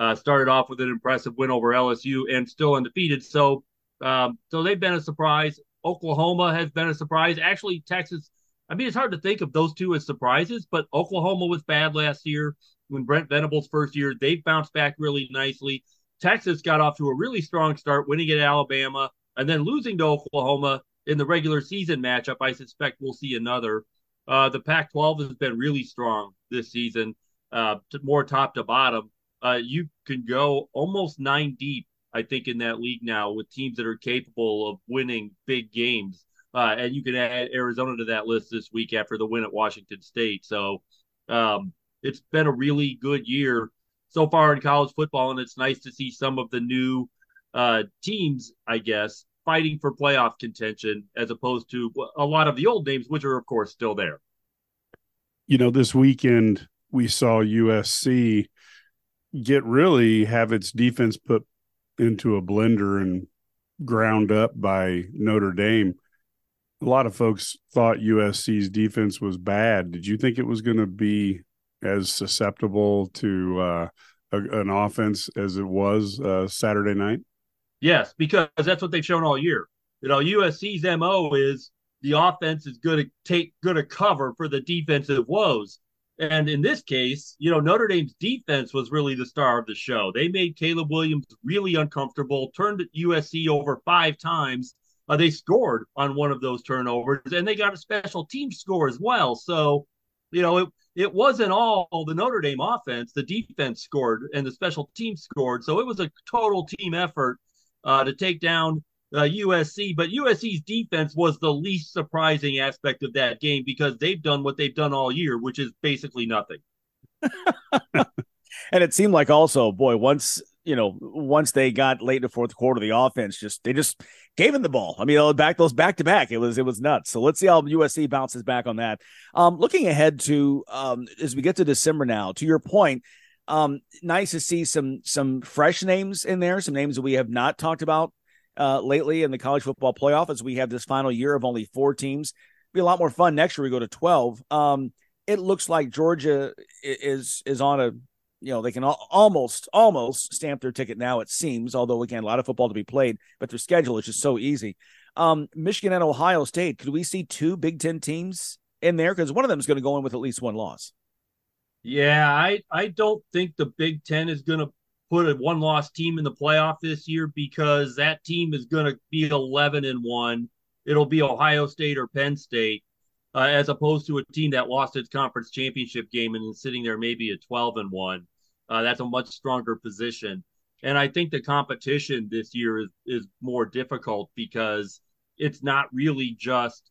Uh, started off with an impressive win over LSU and still undefeated. So, um, so they've been a surprise. Oklahoma has been a surprise. Actually, Texas. I mean, it's hard to think of those two as surprises, but Oklahoma was bad last year when Brent Venables' first year. They bounced back really nicely. Texas got off to a really strong start, winning at Alabama and then losing to Oklahoma in the regular season matchup. I suspect we'll see another. Uh, the Pac 12 has been really strong this season, uh, more top to bottom uh, you can go almost nine deep, I think, in that league now with teams that are capable of winning big games. Uh, and you can add Arizona to that list this week after the win at Washington State. So um, it's been a really good year so far in college football, and it's nice to see some of the new uh, teams, I guess, fighting for playoff contention as opposed to a lot of the old names, which are, of course, still there. You know, this weekend we saw USC get really have its defense put into a blender and ground up by Notre Dame. A lot of folks thought USC's defense was bad. Did you think it was going to be as susceptible to uh, a, an offense as it was uh, Saturday night? Yes, because that's what they've shown all year. You know, USC's MO is the offense is going to take good to cover for the defensive woes. And in this case, you know, Notre Dame's defense was really the star of the show. They made Caleb Williams really uncomfortable, turned USC over five times. Uh, they scored on one of those turnovers, and they got a special team score as well. So, you know, it, it wasn't all the Notre Dame offense. The defense scored and the special team scored. So it was a total team effort uh, to take down uh, USC, but USC's defense was the least surprising aspect of that game because they've done what they've done all year, which is basically nothing. and it seemed like also, boy, once you know, once they got late in the fourth quarter, the offense just they just gave him the ball. I mean, back those back to back, it was it was nuts. So let's see how USC bounces back on that. Um, looking ahead to um, as we get to December now, to your point, um, nice to see some some fresh names in there, some names that we have not talked about uh, lately in the college football playoff as we have this final year of only four teams. It'll be a lot more fun next year. We go to 12. Um, it looks like Georgia is is on a you know they can almost almost stamp their ticket now it seems although again a lot of football to be played but their schedule is just so easy um, michigan and ohio state could we see two big ten teams in there because one of them is going to go in with at least one loss yeah i i don't think the big ten is going to put a one loss team in the playoff this year because that team is going to be 11 and 1. It'll be Ohio State or Penn State, uh, as opposed to a team that lost its conference championship game and is sitting there maybe at 12 and 1. Uh, that's a much stronger position. And I think the competition this year is, is more difficult because it's not really just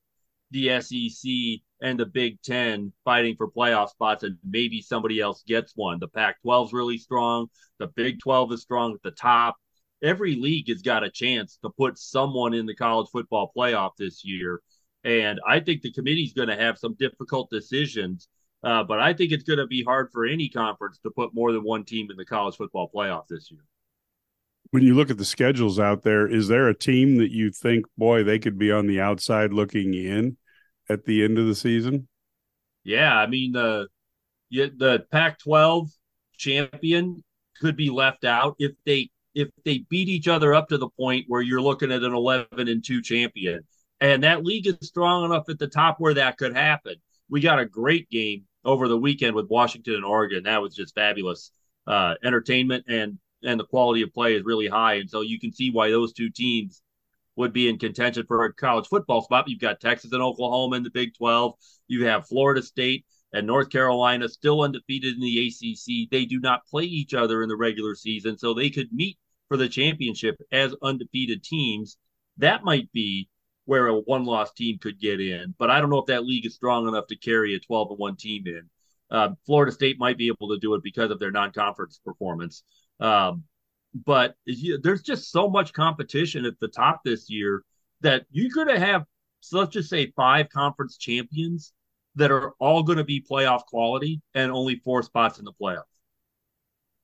the SEC and the Big Ten fighting for playoff spots, and maybe somebody else gets one. The Pac 12 is really strong. The Big 12 is strong at the top. Every league has got a chance to put someone in the college football playoff this year. And I think the committee's going to have some difficult decisions. Uh, but I think it's going to be hard for any conference to put more than one team in the college football playoff this year. When you look at the schedules out there, is there a team that you think, boy, they could be on the outside looking in? at the end of the season? Yeah, I mean the the Pac-12 champion could be left out if they if they beat each other up to the point where you're looking at an 11 and 2 champion. And that league is strong enough at the top where that could happen. We got a great game over the weekend with Washington and Oregon. That was just fabulous. Uh, entertainment and and the quality of play is really high. And so you can see why those two teams would be in contention for a college football spot. You've got Texas and Oklahoma in the Big 12. You have Florida State and North Carolina still undefeated in the ACC. They do not play each other in the regular season, so they could meet for the championship as undefeated teams. That might be where a one loss team could get in, but I don't know if that league is strong enough to carry a 12 1 team in. Uh, Florida State might be able to do it because of their non conference performance. Um, but there's just so much competition at the top this year that you're going to have, so let's just say, five conference champions that are all going to be playoff quality and only four spots in the playoffs.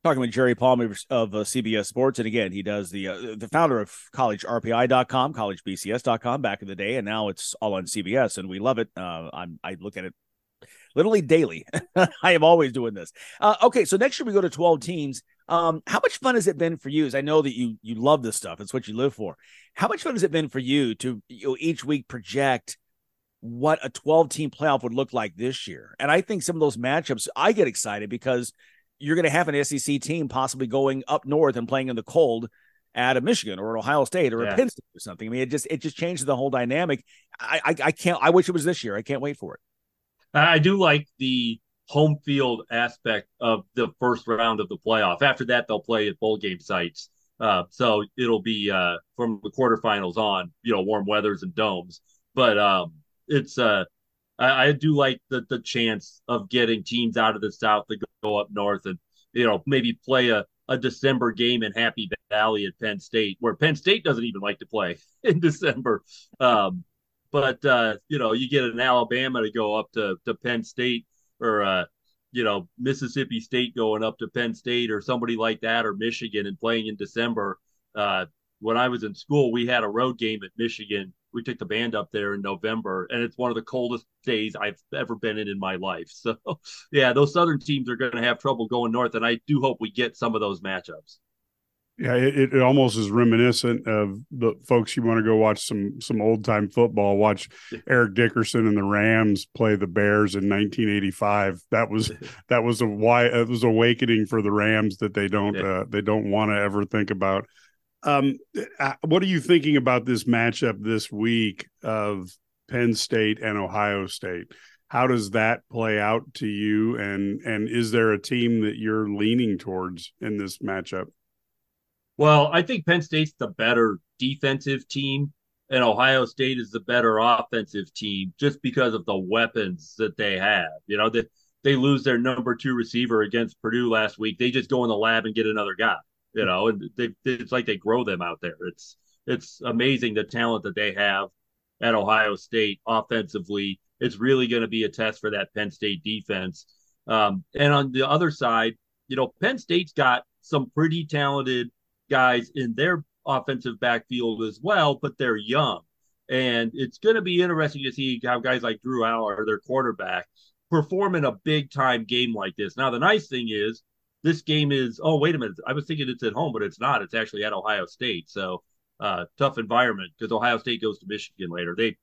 Talking with Jerry Palmer of uh, CBS Sports, and again, he does the uh, the founder of CollegeRPI.com, CollegeBCS.com back in the day, and now it's all on CBS, and we love it. Uh, I'm I look at it literally daily. I am always doing this. Uh, okay, so next year we go to 12 teams. Um, how much fun has it been for you? As I know that you you love this stuff, it's what you live for. How much fun has it been for you to you know, each week project what a 12 team playoff would look like this year. And I think some of those matchups, I get excited because you're going to have an SEC team possibly going up north and playing in the cold at a Michigan or an Ohio State or yeah. a Penn State or something. I mean, it just it just changes the whole dynamic. I, I I can't. I wish it was this year. I can't wait for it. I do like the home field aspect of the first round of the playoff. After that, they'll play at bowl game sites. Uh, so it'll be uh, from the quarterfinals on, you know, warm weathers and domes. But um, it's uh I, I, do like the the chance of getting teams out of the south to go up north and you know maybe play a, a December game in Happy Valley at Penn State, where Penn State doesn't even like to play in December. Um, but uh, you know, you get an Alabama to go up to to Penn State or uh, you know Mississippi State going up to Penn State or somebody like that or Michigan and playing in December. Uh, when I was in school, we had a road game at Michigan we took the band up there in November, and it's one of the coldest days I've ever been in in my life. So, yeah, those southern teams are going to have trouble going north, and I do hope we get some of those matchups. Yeah, it, it almost is reminiscent of the folks you want to go watch some some old time football. Watch Eric Dickerson and the Rams play the Bears in 1985. That was that was a why it was awakening for the Rams that they don't yeah. uh, they don't want to ever think about um, uh, what are you thinking about this matchup this week of Penn State and Ohio State? How does that play out to you? And and is there a team that you're leaning towards in this matchup? Well, I think Penn State's the better defensive team, and Ohio State is the better offensive team just because of the weapons that they have. You know, that they, they lose their number two receiver against Purdue last week. They just go in the lab and get another guy you know, and they, it's like they grow them out there. It's it's amazing the talent that they have at Ohio State offensively. It's really going to be a test for that Penn State defense. Um, and on the other side, you know, Penn State's got some pretty talented guys in their offensive backfield as well, but they're young. And it's going to be interesting to see how guys like Drew Allar, their quarterback, perform in a big time game like this. Now, the nice thing is this game is oh wait a minute. I was thinking it's at home but it's not. It's actually at ohio state. So uh, tough environment because ohio state goes to michigan later. They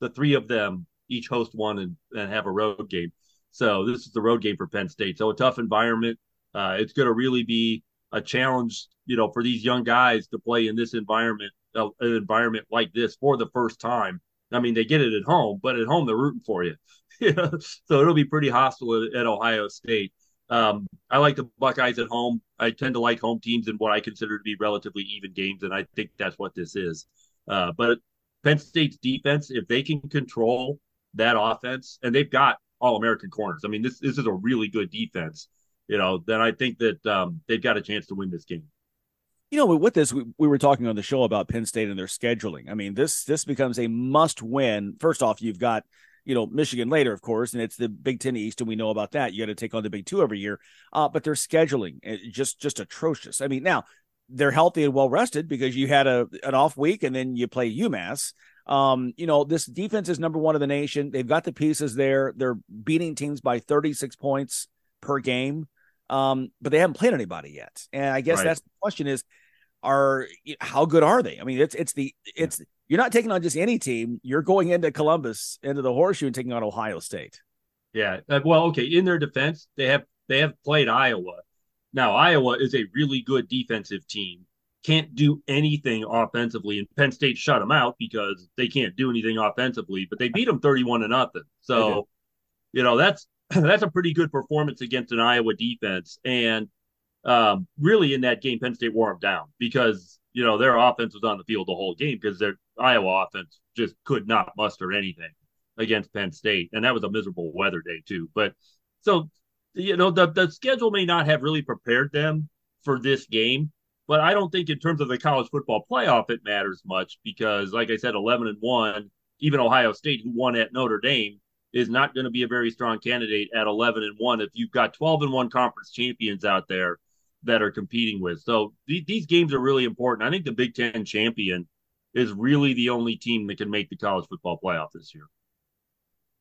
the three of them each host one and, and have a road game. So this is the road game for penn state. So a tough environment. Uh, it's going to really be a challenge you know for these young guys to play in this environment uh, an environment like this for the first time i mean they get it at home but at home they're rooting for you so it'll be pretty hostile at, at ohio state um, I like the Buckeyes at home. I tend to like home teams in what I consider to be relatively even games, and I think that's what this is. Uh, but Penn State's defense, if they can control that offense, and they've got all American corners. I mean, this this is a really good defense. You know, then I think that um, they've got a chance to win this game. You know, with this, we, we were talking on the show about Penn State and their scheduling. I mean, this this becomes a must win. First off, you've got you know Michigan later, of course, and it's the Big Ten East, and we know about that. You got to take on the Big Two every year, uh, but their scheduling just just atrocious. I mean, now they're healthy and well rested because you had a an off week, and then you play UMass. Um, you know, this defense is number one in the nation. They've got the pieces there. They're beating teams by 36 points per game. Um, but they haven't played anybody yet. And I guess Right. that's the question is are how good are they? I mean, it's it's the it's you're not taking on just any team. You're going into Columbus, into the horseshoe and taking on Ohio State. Yeah. Uh, well, okay. In their defense, they have they have played Iowa. Now, Iowa is a really good defensive team. Can't do anything offensively, and Penn State shut them out because they can't do anything offensively. But they beat them thirty-one to nothing. So, you know that's that's a pretty good performance against an Iowa defense. And um, really, in that game, Penn State wore them down because you know their offense was on the field the whole game because their Iowa offense just could not muster anything against Penn State, and that was a miserable weather day too. But so you know the the schedule may not have really prepared them for this game, but I don't think in terms of the college football playoff it matters much because, like I said, eleven and one, even Ohio State, who won at Notre Dame, is not going to be a very strong candidate at eleven and one if you've got twelve and one conference champions out there that are competing with. So th- these games are really important. I think the Big Ten champion is really the only team that can make the college football playoff this year.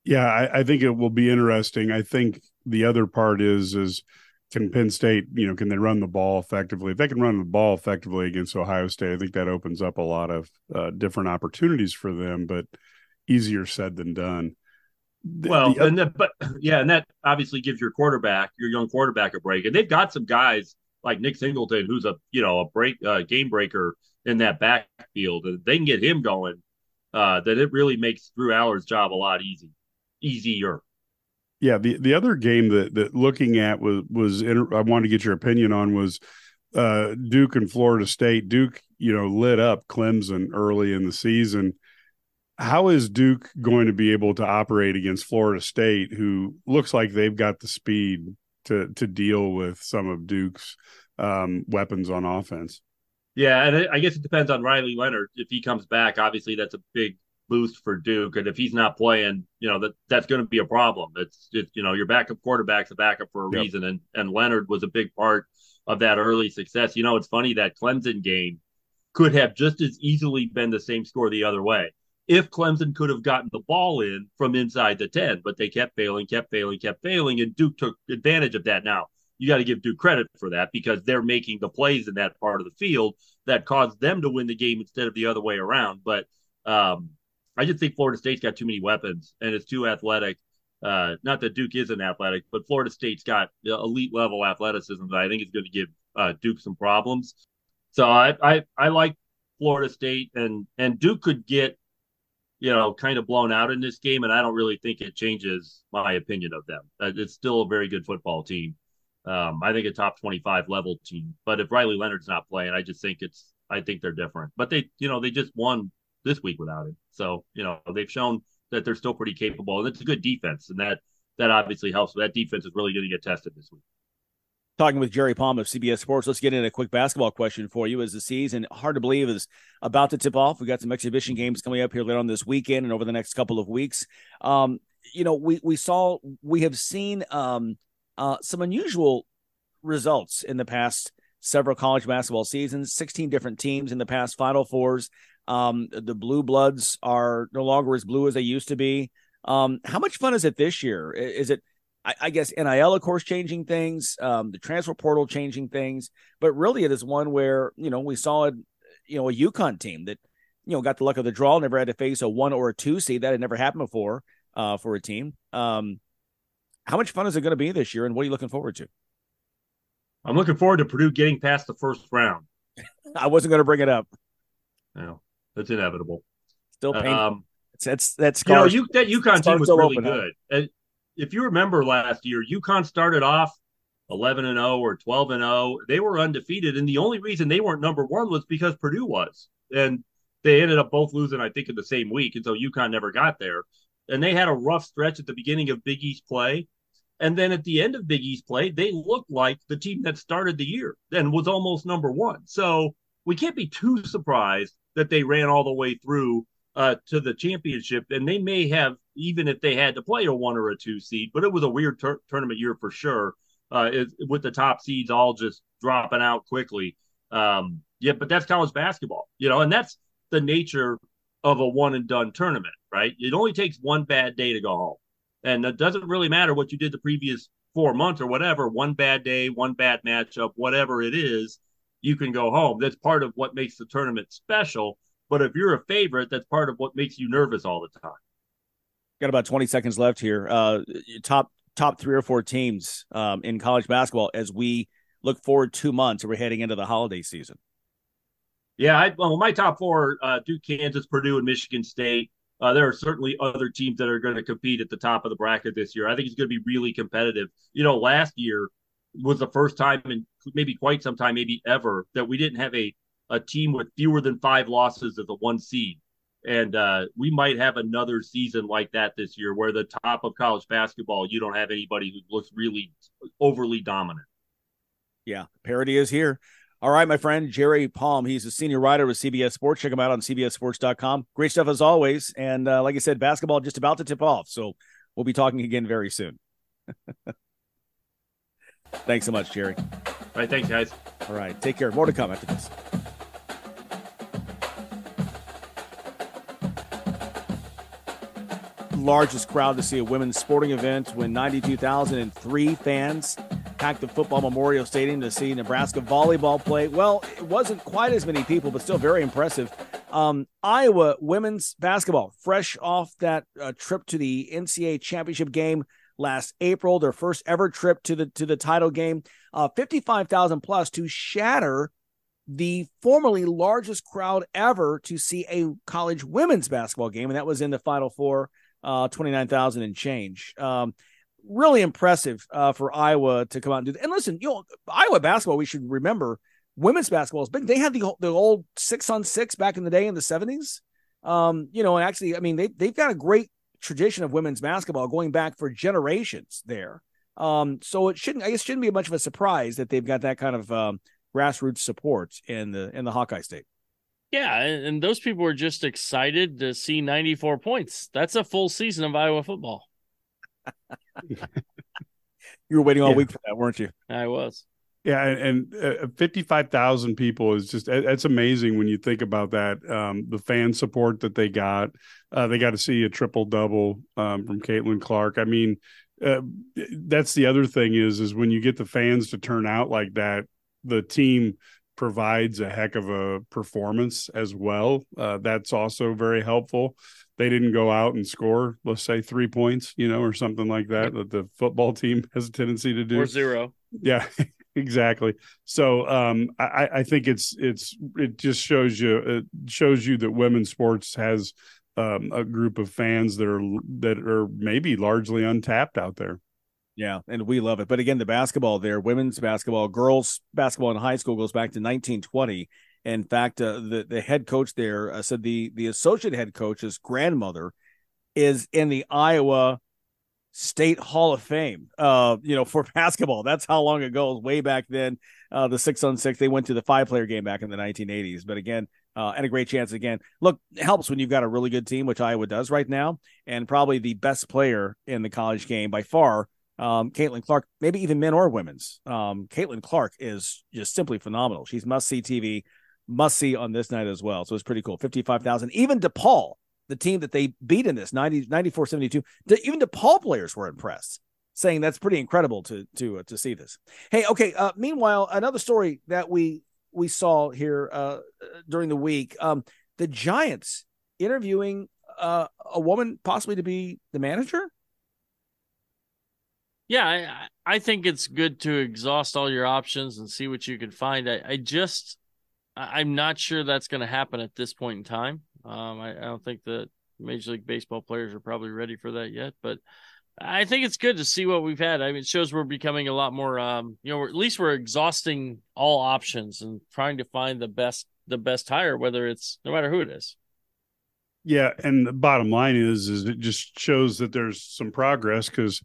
Yeah, I, I think it will be interesting. I think the other part is is can Penn State, you know, can they run the ball effectively? If they can run the ball effectively against Ohio State, I think that opens up a lot of uh, different opportunities for them. But easier said than done. The- well, the and that, but yeah, and that obviously gives your quarterback, your young quarterback, a break. And they've got some guys like Nick Singleton, who's a you know a break uh, game breaker in that backfield. And they can get him going. Uh, that it really makes Drew Allar's job a lot easy, easier. Yeah, the the other game that that looking at was was inter- I wanted to get your opinion on was uh Duke and Florida State. Duke, you know, lit up Clemson early in the season. How is Duke going to be able to operate against Florida State, who looks like they've got the speed to to deal with some of Duke's um, weapons on offense? Yeah, and I- guess it depends on Riley Leonard. If he comes back, obviously that's a big boost for Duke. And if he's not playing, you know that that's going to be a problem. It's just you know your backup quarterback's a backup for a Yep. reason, and and Leonard was a big part of that early success. You know, it's funny that Clemson game could have just as easily been the same score the other way if Clemson could have gotten the ball in from inside the 10, but they kept failing, kept failing, kept failing, and Duke took advantage of that. Now, you got to give Duke credit for that because they're making the plays in that part of the field that caused them to win the game instead of the other way around. But um, I just think Florida State's got too many weapons and it's too athletic. Uh, not that Duke isn't athletic, but Florida State's got elite level athleticism that I think is going to give uh, Duke some problems. So I, I I like Florida State and and Duke could get you know kind of blown out in this game, and I don't really think it changes my opinion of them. Uh, It's still a very good football team. Um, I think a top twenty-five level team. But if Riley Leonard's not playing, I just think it's I think they're different. But they you know they just won this week without him, so you know they've shown that they're still pretty capable, and it's a good defense, and that that obviously helps. That defense is really going to get tested this week. Talking with Jerry Palm of CBS Sports. Let's get in a quick basketball question for you. As the season, hard to believe, is about to tip off. We got some exhibition games coming up here later on this weekend and over the next couple of weeks. Um, you know, we we saw we have seen um, uh, some unusual results in the past several college basketball seasons. Sixteen different teams in the past Final Fours. Um, the Blue Bloods are no longer as blue as they used to be. Um, how much fun is it this year? Is it I, I guess NIL, of course, changing things, um, the transfer portal changing things, but really it is one where you know we saw it, you know, a UConn team that you know got the luck of the draw, never had to face a one or a two seed that had never happened before uh, for a team. Um, how much fun is it going to be this year, and what are you looking forward to? I'm looking forward to Purdue getting past the first round. I wasn't going to bring it up. No, that's inevitable. Still painful. Um, that's that's you know, you, that UConn team was really good. And if you remember last year, UConn started off 11 and 0 or 12 and 0. They were undefeated, and the only reason they weren't number one was because Purdue was, and they ended up both losing, I think, in the same week, and so UConn never got there. And they had a rough stretch at the beginning of Big East play. And then at the end of Big East play, they looked like the team that started the year and was almost number one. So we can't be too surprised that they ran all the way through uh, to the championship. And they may have, even if they had to play a one or a two seed, but it was a weird tur- tournament year for sure, uh, it, with the top seeds all just dropping out quickly. Um, yeah, but that's college basketball, you know, and that's the nature of a one and done tournament, right? It only takes one bad day to go home. And it doesn't really matter what you did the previous four months or whatever, one bad day, one bad matchup, whatever it is, you can go home. That's part of what makes the tournament special. But if you're a favorite, that's part of what makes you nervous all the time. Got about 20 seconds left here. Uh, top top three or four teams um, in college basketball as we look forward two months. We're heading into the holiday season. Yeah, I, well, my top four: uh, Duke, Kansas, Purdue, and Michigan State. Uh, there are certainly other teams that are going to compete at the top of the bracket this year. I think it's going to be really competitive. You know, last year was the first time in maybe quite some time, maybe ever, that we didn't have a a team with fewer than five losses as a one seed. And uh, we might have another season like that this year, where the top of college basketball, you don't have anybody who looks really overly dominant. Yeah, parity is here. All right, my friend Jerry Palm. He's a senior writer with CBS Sports. Check him out on CBSSports.com. Great stuff as always. And uh, like I said, basketball just about to tip off. So we'll be talking again very soon. thanks so much, Jerry. All right. Thanks, guys. All right. Take care. More to come after this. Largest crowd to see a women's sporting event when 92,003 fans packed the football Memorial Stadium to see Nebraska volleyball play. Well, it wasn't quite as many people, but still very impressive. Um, Iowa women's basketball, fresh off that uh, trip to the NCAA championship game last April, their first ever trip to the to the title game, uh, fifty five thousand plus to shatter the formerly largest crowd ever to see a college women's basketball game, and that was in the Final Four, uh, twenty nine thousand and change. Um, really impressive uh, for Iowa to come out and do that. And listen, you know, Iowa basketball, we should remember women's basketball is big. They had the the old six on six back in the day in the seventies. Um, you know, and actually, I mean, they they've got a great tradition of women's basketball going back for generations there. Um, so it shouldn't, I guess, shouldn't be much of a surprise that they've got that kind of um, grassroots support in the in the Hawkeye State. Yeah, and those people were just excited to see 94 points. That's a full season of Iowa football. you were waiting all yeah. week for that, weren't you? I was. Yeah, and, uh, fifty-five thousand people is just—it's amazing when you think about that. Um, the fan support that they got, uh, they got to see a triple double um, from Caitlin Clark. I mean, uh, that's the other thing is is when you get the fans to turn out like that, the team provides a heck of a performance as well. Uh, that's also very helpful they didn't go out and score, let's say three points, you know, or something like that, that the football team has a tendency to do. Or zero. Yeah, exactly. So um, I, I think it's it's it just shows you it shows you that women's sports has um, a group of fans that are that are maybe largely untapped out there. Yeah, and we love it. But again, the basketball there, women's basketball, girls basketball in high school goes back to 1920 in fact, uh, the the head coach there uh, said the the associate head coach's grandmother is in the Iowa State Hall of Fame. Uh, you know, for basketball. That's how long ago. Way back then, uh, the six on six. They went to the five player game back in the 1980s. But again, uh, and a great chance again. Look, helps when you've got a really good team, which Iowa does right now, and probably the best player in the college game by far. Um, Caitlin Clark, maybe even men or women's. Um, Caitlin Clark is just simply phenomenal. She's must see TV must see on this night as well. So it's pretty cool. 55,000. Even DePaul, the team that they beat in this 90, 94 72, even DePaul players were impressed, saying that's pretty incredible to to uh, to see this. Hey, okay. Uh, meanwhile, another story that we we saw here uh, during the week um, the Giants interviewing uh, a woman possibly to be the manager. Yeah, I, I think it's good to exhaust all your options and see what you can find. I, I just I'm not sure that's going to happen at this point in time. Um, I, I, don't think that Major League Baseball players are probably ready for that yet, but I think it's good to see what we've had. I mean, it shows we're becoming a lot more, um, you know, at least we're exhausting all options and trying to find the best, the best hire, whether it's no matter who it is. Yeah, and the bottom line is, is it just shows that there's some progress because,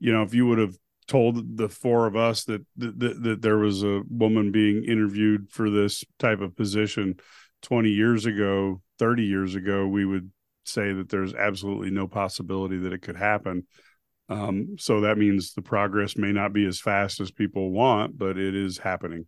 you know, if you would have told the four of us that, that that there was a woman being interviewed for this type of position 20 years ago 30 years ago we would say that there's absolutely no possibility that it could happen um, so that means the progress may not be as fast as people want but it is happening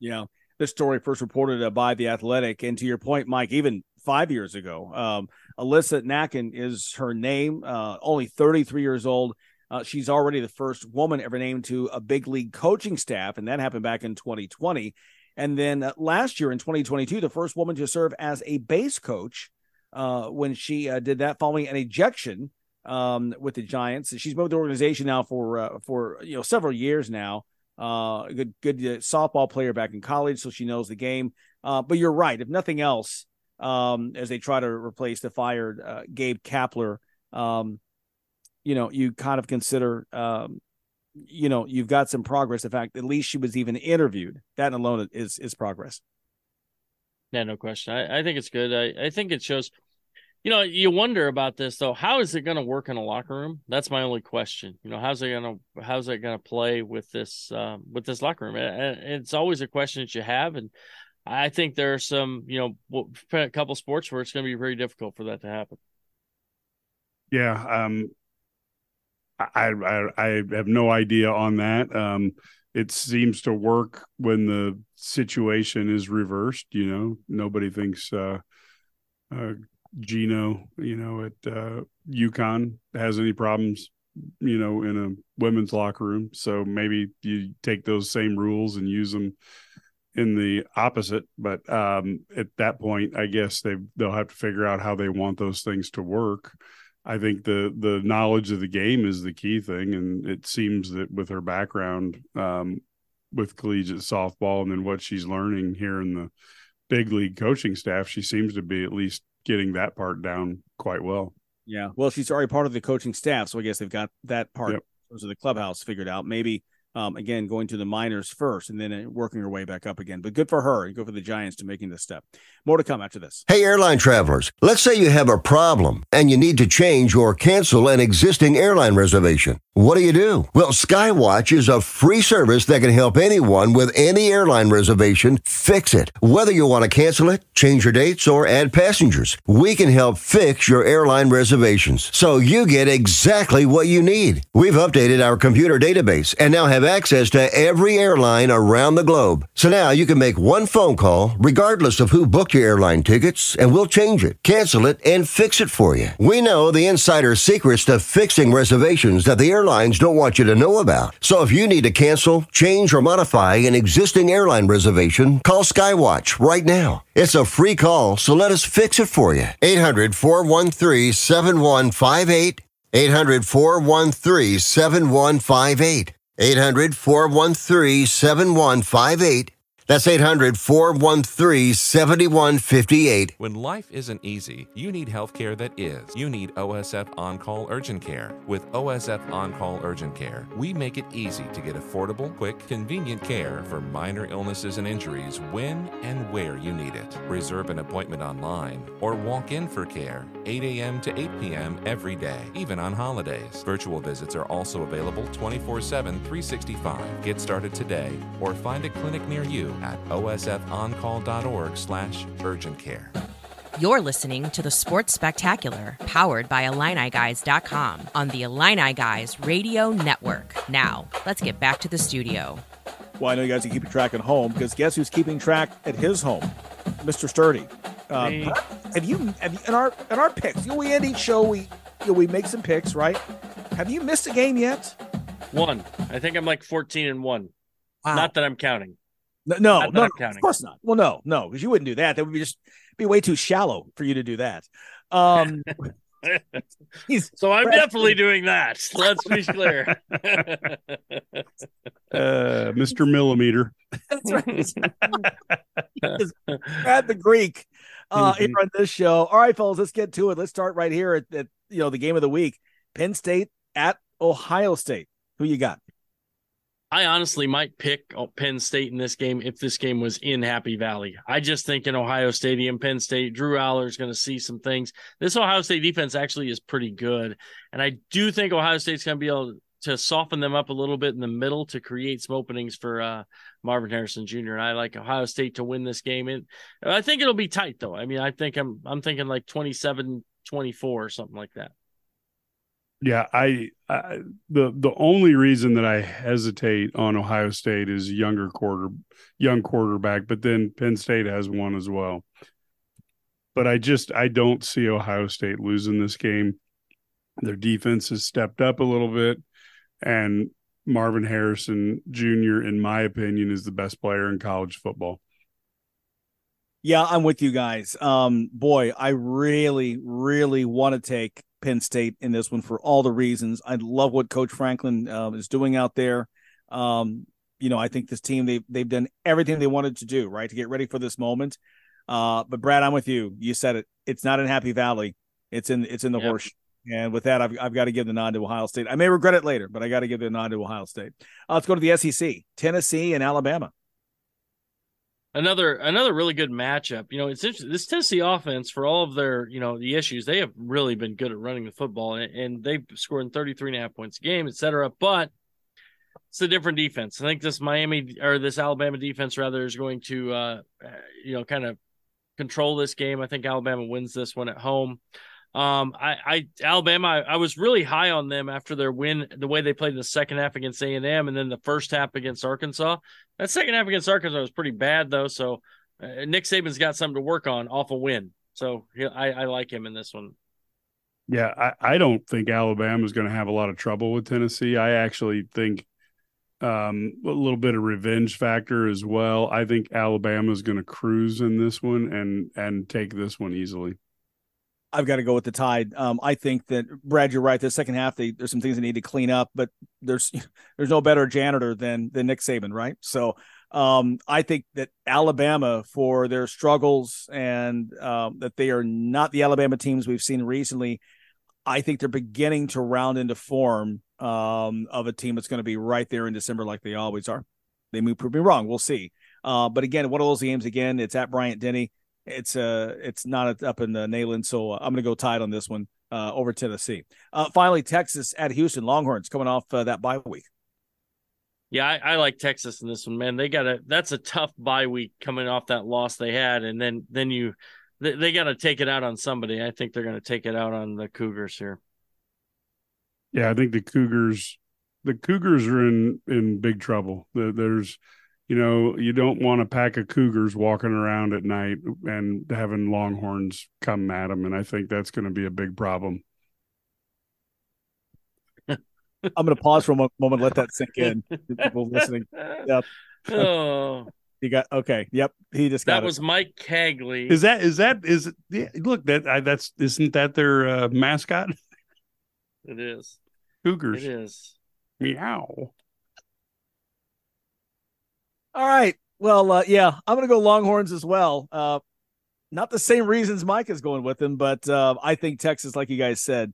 yeah this story first reported uh, by the athletic and to your point mike even five years ago. Um, Alyssa Nakken is her name, uh, only 33 years old. Uh, she's already the first woman ever named to a big league coaching staff, and that happened back in 2020. And then uh, last year in 2022, the first woman to serve as a base coach uh, when she uh, did that following an ejection um, with the Giants. She's been with the organization now for uh, for you know several years now. Uh, good good softball player back in college, so she knows the game. But you're right. If nothing else, um, as they try to replace the fired Gabe Kapler, um, you know, you kind of consider, um, you know, you've got some progress. In fact, at least she was even interviewed. That alone is is progress. Yeah, no question. I, I think it's good. I, I think it shows you know, you wonder about this though. How is it going to work in a locker room? That's my only question. You know, how's it going to how's it going to play with this um, with this locker room? And it's always a question that you have, and I think there are some, you know, a couple sports where it's going to be very difficult for that to happen. Yeah, um, I, I I have no idea on that. Um, it seems to work when the situation is reversed. You know, nobody thinks. Uh, uh, Geno, you know, at uh, UConn has any problems, you know, in a women's locker room. So maybe you take those same rules and use them in the opposite. But um, at that point, I guess they they'll have to figure out how they want those things to work. I think the the knowledge of the game is the key thing, and it seems that with her background um, with collegiate softball and then what she's learning here in the big league coaching staff, she seems to be at least getting that part down quite well. Yeah. Well, she's already part of the coaching staff, so I guess they've got that part yep. of the clubhouse figured out. Maybe um, again, going to the minors first and then uh, working her way back up again. But good for her and good for the Giants to making this step. More to come after this. Hey, airline travelers, let's say you have a problem and you need to change or cancel an existing airline reservation. What do you do? Well, Skywatch is a free service that can help anyone with any airline reservation fix it. Whether you want to cancel it, change your dates, or add passengers, we can help fix your airline reservations so you get exactly what you need. We've updated our computer database and now have access to every airline around the globe. So now you can make one phone call, regardless of who booked your airline tickets, and we'll change it, cancel it, and fix it for you. We know the insider secrets to fixing reservations that the airlines don't want you to know about. So if you need to cancel, change, or modify an existing airline reservation, call Skywatch right now. It's a free call, so let us fix it for you. 800 413 7158. 800 413 7158. 800 413 7158 that's 800 413 7158. When life isn't easy, you need health care that is. You need OSF On Call Urgent Care. With OSF On Call Urgent Care, we make it easy to get affordable, quick, convenient care for minor illnesses and injuries when and where you need it. Reserve an appointment online or walk in for care 8 a.m. to 8 p.m. every day, even on holidays. Virtual visits are also available 24 7, 365. Get started today or find a clinic near you at osfoncall.org slash urgent care. You're listening to the Sports Spectacular, powered by IlliniGuys.com on the Illini Guys Radio Network. Now, let's get back to the studio. Well, I know you guys are keeping track at home because guess who's keeping track at his home? Mr. Sturdy. Uh, have you, have you in our in our picks? You know, we end each show we you know, we make some picks, right? Have you missed a game yet? One. I think I'm like 14 and one. Wow. Not that I'm counting. No, no, no, of course not. Well, no, no, because you wouldn't do that. That would be just be way too shallow for you to do that. Um, so I'm definitely doing that. Let's be clear. uh, Mr. Millimeter. That's right. Add the Greek uh, mm-hmm. here on this show. All right, fellas, let's get to it. Let's start right here at, at you know the game of the week: Penn State at Ohio State. Who you got? I honestly might pick Penn State in this game if this game was in Happy Valley. I just think in Ohio Stadium, Penn State, Drew Allar is going to see some things. This Ohio State defense actually is pretty good. And I do think Ohio State's going to be able to soften them up a little bit in the middle to create some openings for uh, Marvin Harrison Jr. And I like Ohio State to win this game. And I think it'll be tight though. I mean, I think I'm I'm thinking like 27 24 or something like that. Yeah, I, I, the the only reason that I hesitate on Ohio State is younger quarter young quarterback, but then Penn State has one as well. but I just I don't see Ohio State losing this game. Their defense has stepped up a little bit, and Marvin Harrison Jr., in my opinion, is the best player in college football. Yeah, I'm with you guys. Um, boy, I really, really want to take Penn State in this one for all the reasons. I love what Coach Franklin uh, is doing out there. Um, you know, I think this team they've they've done everything they wanted to do, right, to get ready for this moment. Uh, but Brad, I'm with you. You said it. It's not in Happy Valley. It's in it's in the yep. horse. And with that, I've, I've got to give the nod to Ohio State. I may regret it later, but I got to give the nod to Ohio State. Uh, let's go to the SEC, Tennessee and Alabama. Another another really good matchup. You know, it's interesting. This Tennessee offense, for all of their you know the issues, they have really been good at running the football, and, and they've scored in 33 and a half points a game, etc. But it's a different defense. I think this Miami or this Alabama defense rather is going to uh, you know kind of control this game. I think Alabama wins this one at home. Um, I, I Alabama, I, I, was really high on them after their win, the way they played the second half against A and M, and then the first half against Arkansas. That second half against Arkansas was pretty bad though. So uh, Nick Saban's got something to work on off a win. So I, I like him in this one. Yeah, I, I don't think Alabama is going to have a lot of trouble with Tennessee. I actually think um, a little bit of revenge factor as well. I think Alabama is going to cruise in this one and and take this one easily. I've got to go with the Tide. Um, I think that Brad, you're right. The second half, they, there's some things they need to clean up, but there's there's no better janitor than than Nick Saban, right? So um, I think that Alabama, for their struggles and um, that they are not the Alabama teams we've seen recently, I think they're beginning to round into form um, of a team that's going to be right there in December, like they always are. They may prove me wrong. We'll see. Uh, but again, one of those games again, it's at Bryant Denny. It's uh, it's not up in the Neyland, so uh, I'm going to go Tide on this one uh, over Tennessee. Uh, finally, Texas at Houston Longhorns coming off uh, that bye week. Yeah, I, I, like Texas in this one, man. They got a that's a tough bye week coming off that loss they had, and then then you they, they got to take it out on somebody. I think they're going to take it out on the Cougars here. Yeah, I think the Cougars the Cougars are in in big trouble. There's you know, you don't want a pack of cougars walking around at night and having longhorns come at them. And I think that's going to be a big problem. I'm going to pause for a moment, let that sink in. People listening. Yep. Oh, you got okay. Yep, he just got that it. was Mike Cagley. Is that is that is yeah, look that I, that's isn't that their uh, mascot? It is. Cougars. It is. Meow. All right. Well, uh, yeah, I'm going to go Longhorns as well. Uh, not the same reasons Mike is going with them, but uh, I think Texas, like you guys said,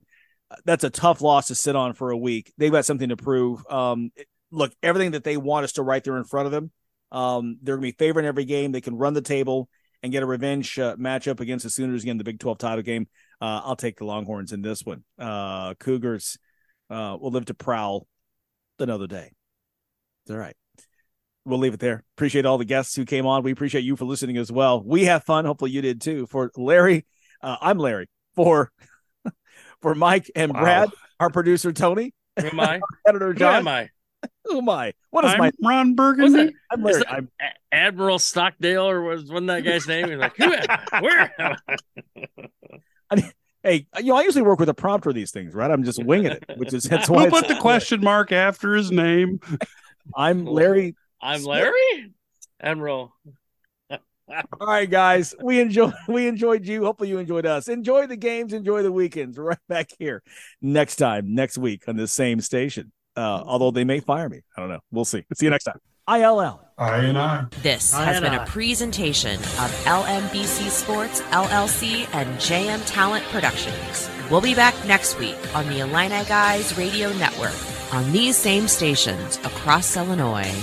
that's a tough loss to sit on for a week. They've got something to prove. Um, look, everything that they want is still right there in front of them. Um, they're going to be favoring every game. They can run the table and get a revenge uh, matchup against the Sooners again, the Big 12 title game. Uh, I'll take the Longhorns in this one. Uh, Cougars uh, will live to prowl another day. It's all right we'll leave it there. Appreciate all the guests who came on. We appreciate you for listening as well. We have fun. Hopefully you did too. For Larry, uh, I'm Larry. For for Mike and wow. Brad, our producer Tony, who am I? editor John. Who am I? Who am I? What is I'm my Ron Burgundy? I'm Larry. I'm... Admiral Stockdale, or was wasn't that guy's name? He's like, who am I? Where am I? hey, you know, I usually work with a prompter these things, right? I'm just winging it, which is that's why. We'll put the question mark after his name. I'm Larry I'm Larry Admiral. All right, guys. We enjoy we enjoyed you. Hopefully you enjoyed us. Enjoy the games, enjoy the weekends. Right back here next time, next week on the same station. Uh, although they may fire me. I don't know. We'll see. See you next time. ILL. I and I. This I has been I. a presentation of LMBC Sports, LLC, and JM Talent Productions. We'll be back next week on the Illini Guys Radio Network on these same stations across Illinois.